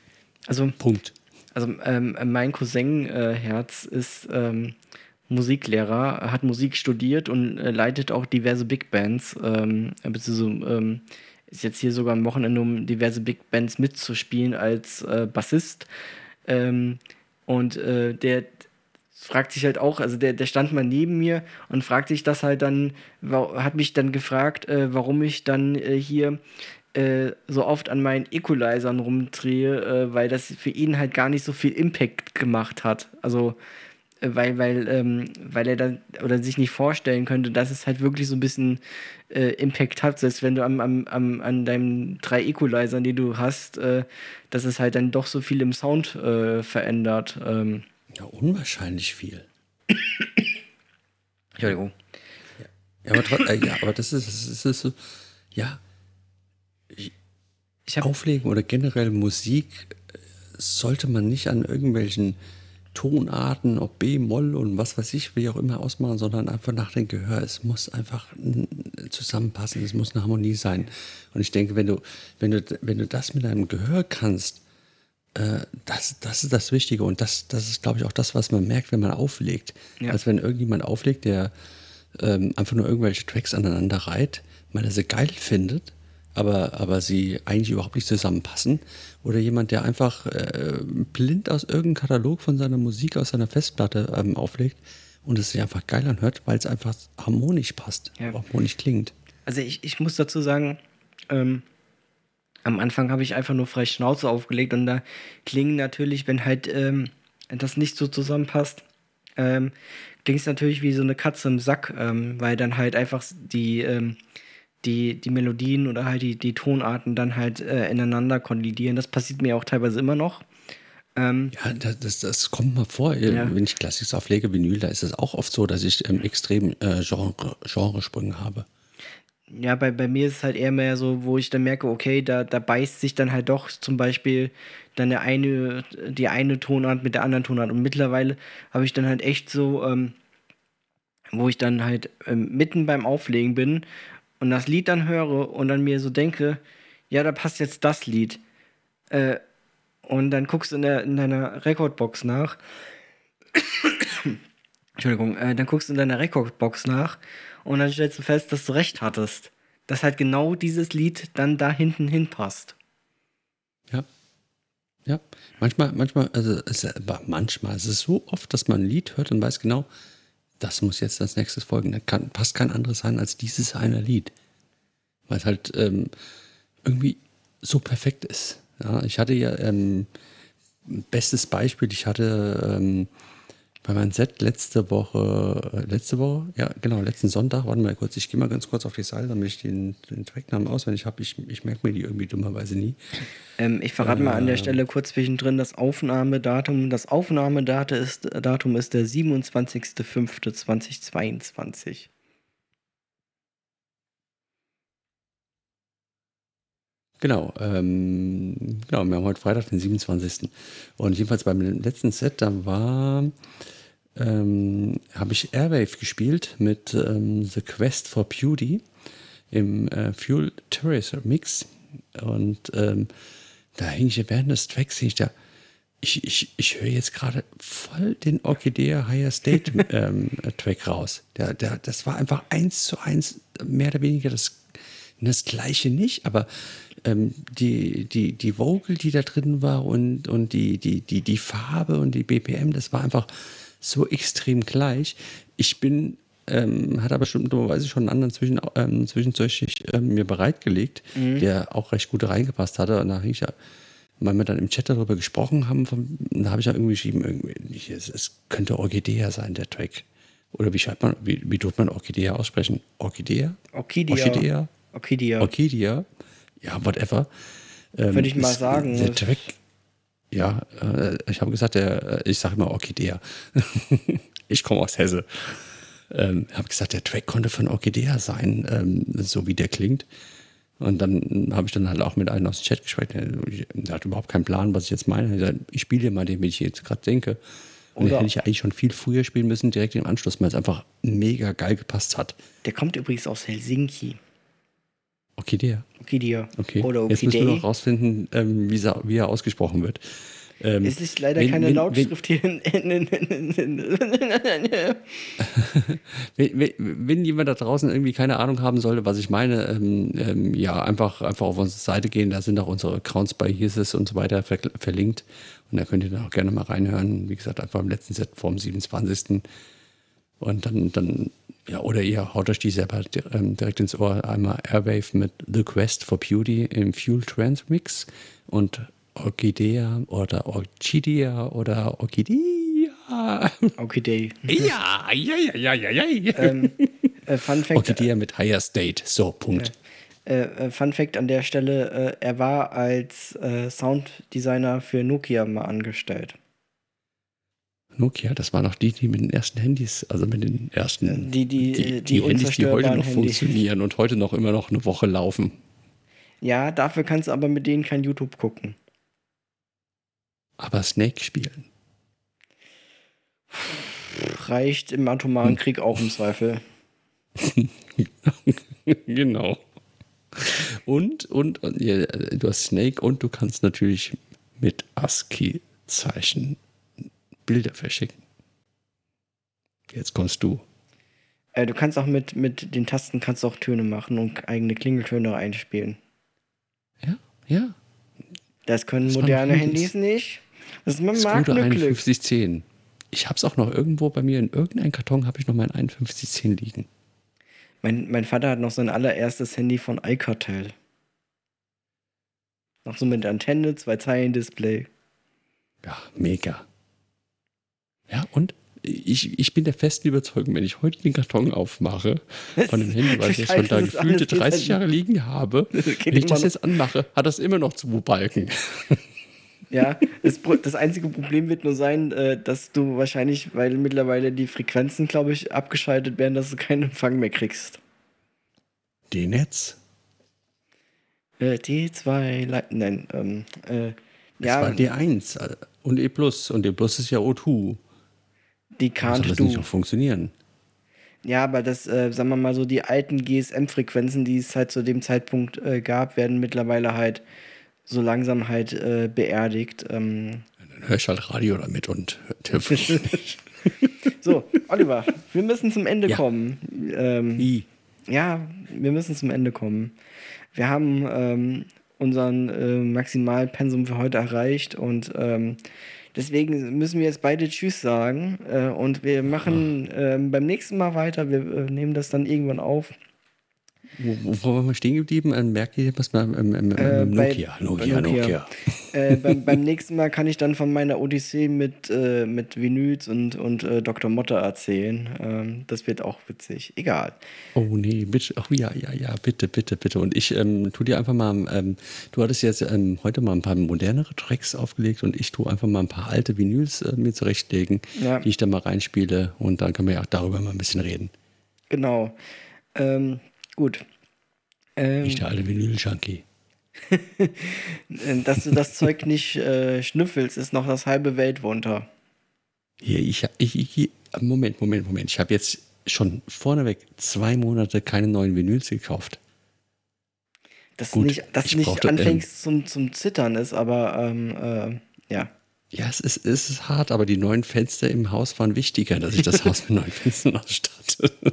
also Punkt. Also ähm, mein Cousin äh, Herz ist ähm, Musiklehrer, hat Musik studiert und äh, leitet auch diverse Big Bands. Ähm, beziehungsweise ähm, ist jetzt hier sogar am Wochenende, um diverse Big Bands mitzuspielen als äh, Bassist. Ähm, und äh, der fragt sich halt auch, also der, der stand mal neben mir und fragt sich das halt dann, hat mich dann gefragt, äh, warum ich dann äh, hier äh, so oft an meinen Equalizern rumdrehe, weil das für ihn halt gar nicht so viel Impact gemacht hat. Also weil, weil, ähm, weil er dann oder sich nicht vorstellen könnte, dass es halt wirklich so ein bisschen äh, Impact hat, selbst wenn du am, am, am, an deinen drei Equalizern, die du hast, äh, dass es halt dann doch so viel im Sound äh, verändert. Ähm, Ja, unwahrscheinlich viel. Entschuldigung. Ja, aber, trot- äh, ja, aber das ist, das ist so, ja, Ich hab- Auflegen oder generell Musik äh, sollte man nicht an irgendwelchen Tonarten, ob B-Moll und was weiß ich, wie auch immer ausmachen, sondern einfach nach dem Gehör. Es muss einfach mm, zusammenpassen, es muss eine Harmonie sein. Und ich denke, wenn du, wenn du, wenn du das mit deinem Gehör kannst, äh, das, das ist das Wichtige und das, das ist, glaube ich, auch das, was man merkt, wenn man auflegt. Ja. Als wenn irgendjemand auflegt, der ähm, einfach nur irgendwelche Tracks aneinander reiht, weil er sie geil findet, aber, aber sie eigentlich überhaupt nicht zusammenpassen. Oder jemand, der einfach äh, blind aus irgendeinem Katalog von seiner Musik aus seiner Festplatte ähm, auflegt und es sich einfach geil anhört, weil es einfach harmonisch passt, Ja. harmonisch klingt. Also ich, ich muss dazu sagen, ähm, am Anfang habe ich einfach nur frei Schnauze aufgelegt und da klingen natürlich, wenn halt ähm, das nicht so zusammenpasst, ähm, klingt es natürlich wie so eine Katze im Sack, ähm, weil dann halt einfach die, ähm, die, die Melodien oder halt die, die Tonarten dann halt äh, ineinander kollidieren. Das passiert mir auch teilweise immer noch. Ähm, Ja, das, das, das kommt mal vor. Ja. Wenn ich Klassiks auflege, Vinyl, da ist es auch oft so, dass ich ähm, extrem äh, Genre, Genresprünge habe. Ja, bei, bei mir ist es halt eher mehr so, wo ich dann merke, okay, da, da beißt sich dann halt doch zum Beispiel dann der eine, die eine Tonart mit der anderen Tonart. Und mittlerweile habe ich dann halt echt so, ähm, wo ich dann halt ähm, mitten beim Auflegen bin und das Lied dann höre und dann mir so denke, ja, da passt jetzt das Lied. Äh, und dann guckst du in, in deiner Rekordbox nach. Entschuldigung, äh, dann guckst du in deiner Rekordbox nach und dann stellst du fest, dass du recht hattest. Dass halt genau dieses Lied dann da hinten hinpasst. Ja. Ja. Manchmal, manchmal, also es, manchmal, es ist so oft, dass man ein Lied hört und weiß genau, das muss jetzt als nächstes folgen. Da kann, passt kein anderes sein als dieses eine Lied. Weil es halt ähm, irgendwie so perfekt ist. Ja, ich hatte ja, ähm, bestes Beispiel, ich hatte ähm, bei meinem Set letzte Woche, äh, letzte Woche, ja genau, letzten Sonntag, warte mal kurz, ich gehe mal ganz kurz auf die Seite, damit ich den, den Tracknamen auswendig habe. Ich, ich merke mir die irgendwie dummerweise nie. Ähm, ich verrate äh, mal an der Stelle kurz zwischendrin das Aufnahmedatum. Das Aufnahmedatum ist, Datum ist der 27.05.2022. Genau, ähm, genau, wir haben heute Freitag, den 27. Und jedenfalls beim letzten Set, da war, ähm, habe ich Airwave gespielt mit ähm, The Quest for Beauty im äh, Fuel Terracer Mix. Und ähm, da hing ich während des Tracks, hing ich da, ich, ich, ich höre jetzt gerade voll den Orchidea Higher State ähm, Track raus. Der, der, das war einfach eins zu eins, mehr oder weniger das, das gleiche nicht, aber ähm, die, die, die Vocal, die da drin war und, und die, die, die, die Farbe und die BPM, das war einfach so extrem gleich. Ich bin, ähm, hat aber dummerweise schon einen anderen Zwischen, ähm, Zwischenzeug ähm, mir bereitgelegt, mhm. der auch recht gut reingepasst hatte. Und da ich ja, weil wir dann im Chat darüber gesprochen haben, von, da habe ich ja irgendwie geschrieben, irgendwie, es, es könnte Orchidea sein, der Track. Oder wie schreibt man, wie, wie tut man Orchidea aussprechen? Orchidea? Orchidea. Orchidea. Orchidea. Orchidea ja, whatever. Ähm, Würde ich mal ist, sagen. Der Track, ja, äh, ich habe gesagt, der, äh, ich sage immer Orchidea. ich komme aus Hesse. Ähm, habe gesagt, der Track konnte von Orchidea sein, ähm, so wie der klingt. Und dann habe ich dann halt auch mit einem aus dem Chat gesprochen. Der hat überhaupt keinen Plan, was ich jetzt meine. Ich spiele dir mal den, wie ich jetzt gerade denke. Und den hätte ich ja eigentlich schon viel früher spielen müssen, direkt im Anschluss, weil es einfach mega geil gepasst hat. Der kommt übrigens aus Helsinki. Orchidea. Orchidea. Okay. Oder Orchidee. Jetzt müssen wir noch rausfinden, ähm, wie, wie, er ausgesprochen wird. Ähm, es ist leider wenn, keine wenn, Lautschrift wenn, hier. wenn, wenn, jemand da draußen irgendwie keine Ahnung haben sollte, was ich meine, ähm, ähm, ja, einfach, einfach auf unsere Seite gehen. Da sind auch unsere Accounts bei Hirses und so weiter ver verlinkt. Und da könnt ihr dann auch gerne mal reinhören. Wie gesagt, einfach im letzten Set vom 27. Und dann, dann ja, oder ihr haut euch die selber ähm, direkt ins Ohr. Einmal Airwave mit The Quest for Beauty im Fuel Trans Mix und Orchidea oder Orchidea oder Orchidea. Orchidee. Ja, ja, ja, ja, ja, ja. Ähm, äh, Fun Fact. Orchidea mit Higher State. So, Punkt. Äh, äh, Fun Fact an der Stelle: äh, Er war als äh, Sounddesigner für Nokia mal angestellt. Nokia, das waren noch die, die mit den ersten Handys, also mit den ersten, die, die, die, die, die Handys, die heute noch Handys. funktionieren und heute noch immer noch eine Woche laufen. Ja, dafür kannst du aber mit denen kein YouTube gucken. Aber Snake spielen. Reicht im atomaren hm. Krieg auch im Zweifel. genau. Und, und, ja, du hast Snake und du kannst natürlich mit ASCII-Zeichen Bilder verschicken. Jetzt kommst du. Äh, du kannst auch mit, mit den Tasten kannst auch Töne machen und eigene Klingeltöne einspielen. Ja, ja. Das können das moderne Handys nicht. Das ist mein Scooter 5110. Ich habe es auch noch irgendwo bei mir in irgendeinem Karton habe ich noch mein 5110 liegen. Mein, mein Vater hat noch sein allererstes Handy von iCartel. Noch so mit Antenne, zwei Zeilen Display. Ja, mega. Ja, und ich, ich bin der festen Überzeugung, wenn ich heute den Karton aufmache von dem Handy, weil ich es schon da gefühlte 30 Jahre liegen habe, wenn ich das jetzt anmache, hat das immer noch zwei Balken. Ja, das, das, einzige Problem wird nur sein, äh, dass du wahrscheinlich, weil mittlerweile die Frequenzen, glaube ich, abgeschaltet werden, dass du keinen Empfang mehr kriegst. D-Netz? Äh, D2, nein, ähm, äh, ja. Das war D1 äh, und E+, und E+, ist ja O2. Die kannst das du. nicht auch funktionieren? Ja, aber das, äh, sagen wir mal so, die alten GSM-Frequenzen, die es halt zu dem Zeitpunkt äh, gab, werden mittlerweile halt so langsam halt äh, beerdigt. Ähm. Dann höre ich halt Radio damit und So, Oliver, wir müssen zum Ende ja. kommen. Ähm, Wie? Ja, wir müssen zum Ende kommen. Wir haben ähm, unseren äh, Maximalpensum für heute erreicht und ähm, deswegen müssen wir jetzt beide Tschüss sagen äh, und wir machen äh, beim nächsten Mal weiter. Wir äh, nehmen das dann irgendwann auf. Wo, wo waren wir stehen geblieben? Äh, merkt ihr was beim ähm, ähm, äh, Nokia? Bei, Nokia, Nokia. Nokia. äh, beim, beim, nächsten Mal kann ich dann von meiner Odyssee mit, äh, mit Vinyls und, und äh, Dr. Motte erzählen. Ähm, das wird auch witzig. Egal. Oh nee, bitte. Oh ja, ja, ja, bitte, bitte, bitte. Und ich ähm, tu dir einfach mal, ähm, du hattest jetzt ähm, heute mal ein paar modernere Tracks aufgelegt und ich tue einfach mal ein paar alte Vinyls äh, mir zurechtlegen, ja. die ich dann mal reinspiele und dann können wir ja auch darüber mal ein bisschen reden. Genau. Ähm, Gut. Ähm, nicht der alte Vinyl-Junkie. Dass du das Zeug nicht äh, schnüffelst, ist noch das halbe Weltwunder. Hier, ich, ich, ich, Moment, Moment, Moment. Ich habe jetzt schon vorneweg zwei Monate keine neuen Vinyls gekauft. Dass Gut, nicht, dass nicht brauchte, anfängst ähm, zum, zum Zittern ist, aber ähm, äh, ja. Ja, es ist, es ist hart, aber die neuen Fenster im Haus waren wichtiger, dass ich das Haus mit neuen Fenstern ausstatte.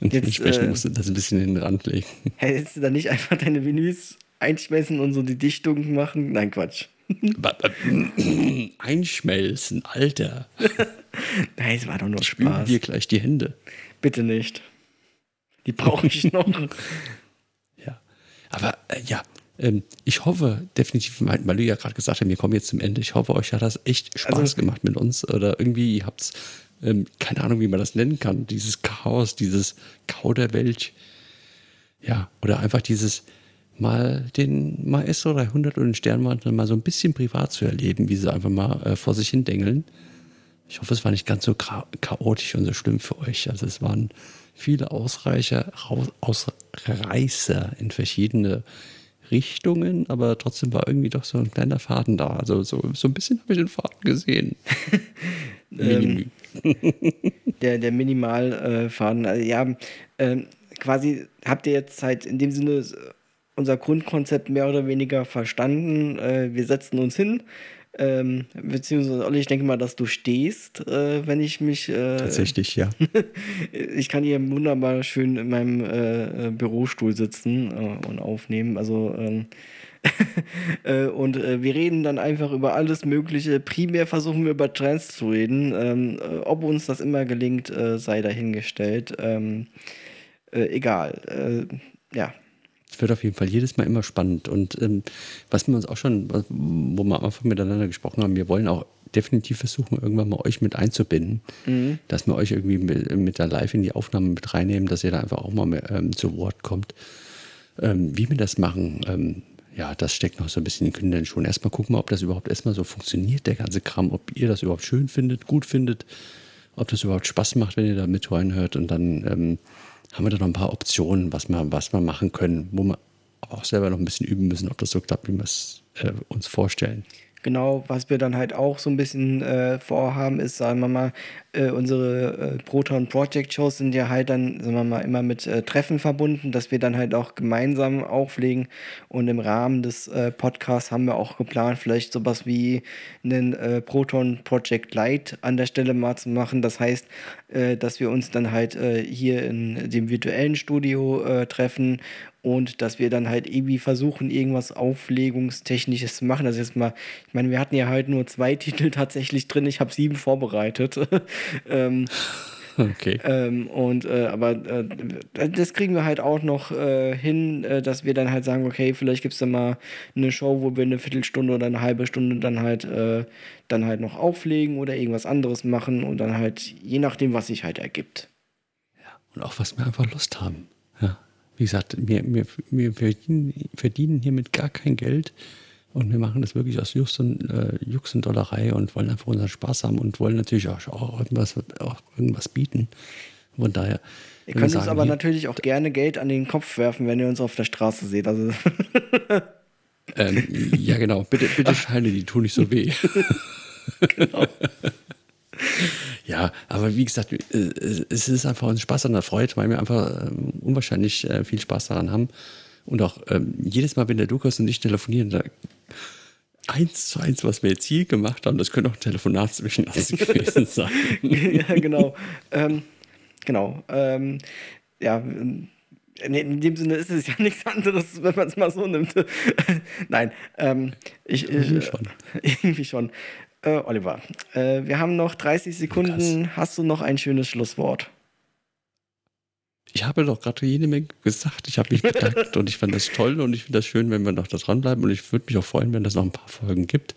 Und Jetzt, dementsprechend äh, musst du das ein bisschen in den Rand legen. Hättest du da nicht einfach deine Vinyls einschmelzen und so die Dichtung machen? Nein, Quatsch. Einschmelzen, Alter. Nein, es war doch nur Spülen Spaß. dir gleich die Hände. Bitte nicht. Die brauche ich noch. ja. Aber äh, ja, ähm, ich hoffe definitiv, weil du ja gerade gesagt hast, wir kommen jetzt zum Ende. Ich hoffe, euch hat das echt Spaß also, gemacht mit uns. Oder irgendwie, ihr habt es ähm, keine Ahnung, wie man das nennen kann, dieses Chaos, dieses Kauderwelsch. Ja, oder einfach dieses mal den Maestro 300 und den Sternmantel mal so ein bisschen privat zu erleben, wie sie einfach mal äh, vor sich hin dengeln. Ich hoffe, es war nicht ganz so chaotisch und so schlimm für euch. Also es waren viele Ausreicher, Ausreißer in verschiedene Richtungen, aber trotzdem war irgendwie doch so ein kleiner Faden da. Also so, so ein bisschen habe ich den Faden gesehen. ähm, der, der Minimalfaden. Äh, also, ja, äh, quasi habt ihr jetzt halt in dem Sinne unser Grundkonzept mehr oder weniger verstanden. Äh, wir setzen uns hin. Ähm, beziehungsweise, Olli, ich denke mal, dass du stehst, äh, wenn ich mich. Äh, Tatsächlich, ja. ich kann hier wunderbar schön in meinem äh, Bürostuhl sitzen äh, und aufnehmen. Also, ähm, Äh, und äh, wir reden dann einfach über alles Mögliche. Primär versuchen wir über Trends zu reden. Ähm, äh, ob uns das immer gelingt, äh, sei dahingestellt. Ähm, äh, egal. ja. Es wird auf jeden Fall jedes Mal immer spannend. Und ähm, was wir uns auch schon, wo wir am Anfang miteinander gesprochen haben, wir wollen auch definitiv versuchen, irgendwann mal euch mit einzubinden, mhm. dass wir euch irgendwie mit, mit, der Live in die Aufnahme mit reinnehmen, dass ihr da einfach auch mal mehr, ähm, zu Wort kommt. Ähm, wie wir das machen, ähm, ja, das steckt noch so ein bisschen in den Kindern schon. Erstmal gucken wir, ob das überhaupt erstmal so funktioniert, der ganze Kram, ob ihr das überhaupt schön findet, gut findet, ob das überhaupt Spaß macht, wenn ihr da mit reinhört. Und dann ähm, haben wir da noch ein paar Optionen, was wir, was wir machen können, wo wir auch selber noch ein bisschen üben müssen, ob das so klappt, wie wir es äh, uns vorstellen. Genau, was wir dann halt auch so ein bisschen äh, vorhaben, ist, sagen wir mal, äh, unsere äh, Proton Project Shows sind ja halt dann, sagen wir mal, immer mit äh, Treffen verbunden, dass wir dann halt auch gemeinsam auflegen. Und im Rahmen des äh, Podcasts haben wir auch geplant, vielleicht sowas wie einen äh, Proton Project Lite an der Stelle mal zu machen. Das heißt, dass wir uns dann halt hier in dem virtuellen Studio treffen und dass wir dann halt irgendwie versuchen, irgendwas Auflegungstechnisches zu machen. Also jetzt mal, ich meine, wir hatten ja halt nur zwei Titel tatsächlich drin, ich habe sieben vorbereitet. Ähm, okay. Ähm, und äh, aber äh, das kriegen wir halt auch noch äh, hin, äh, dass wir dann halt sagen, okay, vielleicht gibt es dann mal eine Show, wo wir eine Viertelstunde oder eine halbe Stunde dann halt äh, dann halt noch auflegen oder irgendwas anderes machen und dann halt je nachdem, was sich halt ergibt. Ja, und auch was wir einfach Lust haben. Ja. Wie gesagt, wir, wir, wir verdienen, verdienen hiermit gar kein Geld. Und wir machen das wirklich aus Jux und, äh, Jux und Dollerei und wollen einfach unseren Spaß haben und wollen natürlich auch, auch, irgendwas, auch irgendwas bieten. Von daher. Ihr könnt uns aber natürlich auch gerne Geld an den Kopf werfen, wenn ihr uns auf der Straße seht. Also ähm, ja, genau. Bitte, bitte Scheine, die tun nicht so weh. genau. Ja, aber wie gesagt, äh, es ist einfach ein Spaß an der Freude, weil wir einfach ähm, unwahrscheinlich äh, viel Spaß daran haben. Und auch ähm, jedes Mal, wenn der Lukas und ich telefonieren, da eins zu eins, was wir jetzt hier gemacht haben, das könnte auch ein Telefonat zwischen uns gewesen sein. ja, genau. Ähm, genau. Ähm, ja, in dem Sinne ist es ja nichts anderes, wenn man es mal so nimmt. Nein, ähm, ich, ich, irgendwie schon. Irgendwie schon. Äh, Oliver, äh, wir haben noch 30 Sekunden. Krass. Hast du noch ein schönes Schlusswort? Ich habe doch gerade jede Menge gesagt. Ich habe mich bedankt und ich fand das toll und ich finde das schön, wenn wir noch da dranbleiben. Und ich würde mich auch freuen, wenn es noch ein paar Folgen gibt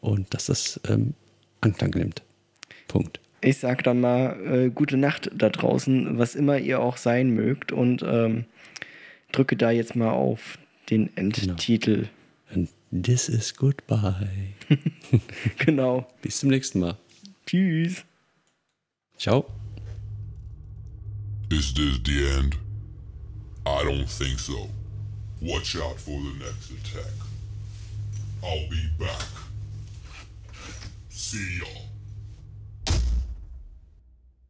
und dass das ähm, Anklang nimmt. Punkt. Ich sag dann mal äh, gute Nacht da draußen, was immer ihr auch sein mögt und ähm, drücke da jetzt mal auf den Endtitel. Genau. And this is goodbye. genau. Bis zum nächsten Mal. Tschüss. Ciao. Is this the end? I don't think so. Watch out for the next attack. I'll be back. See y'all.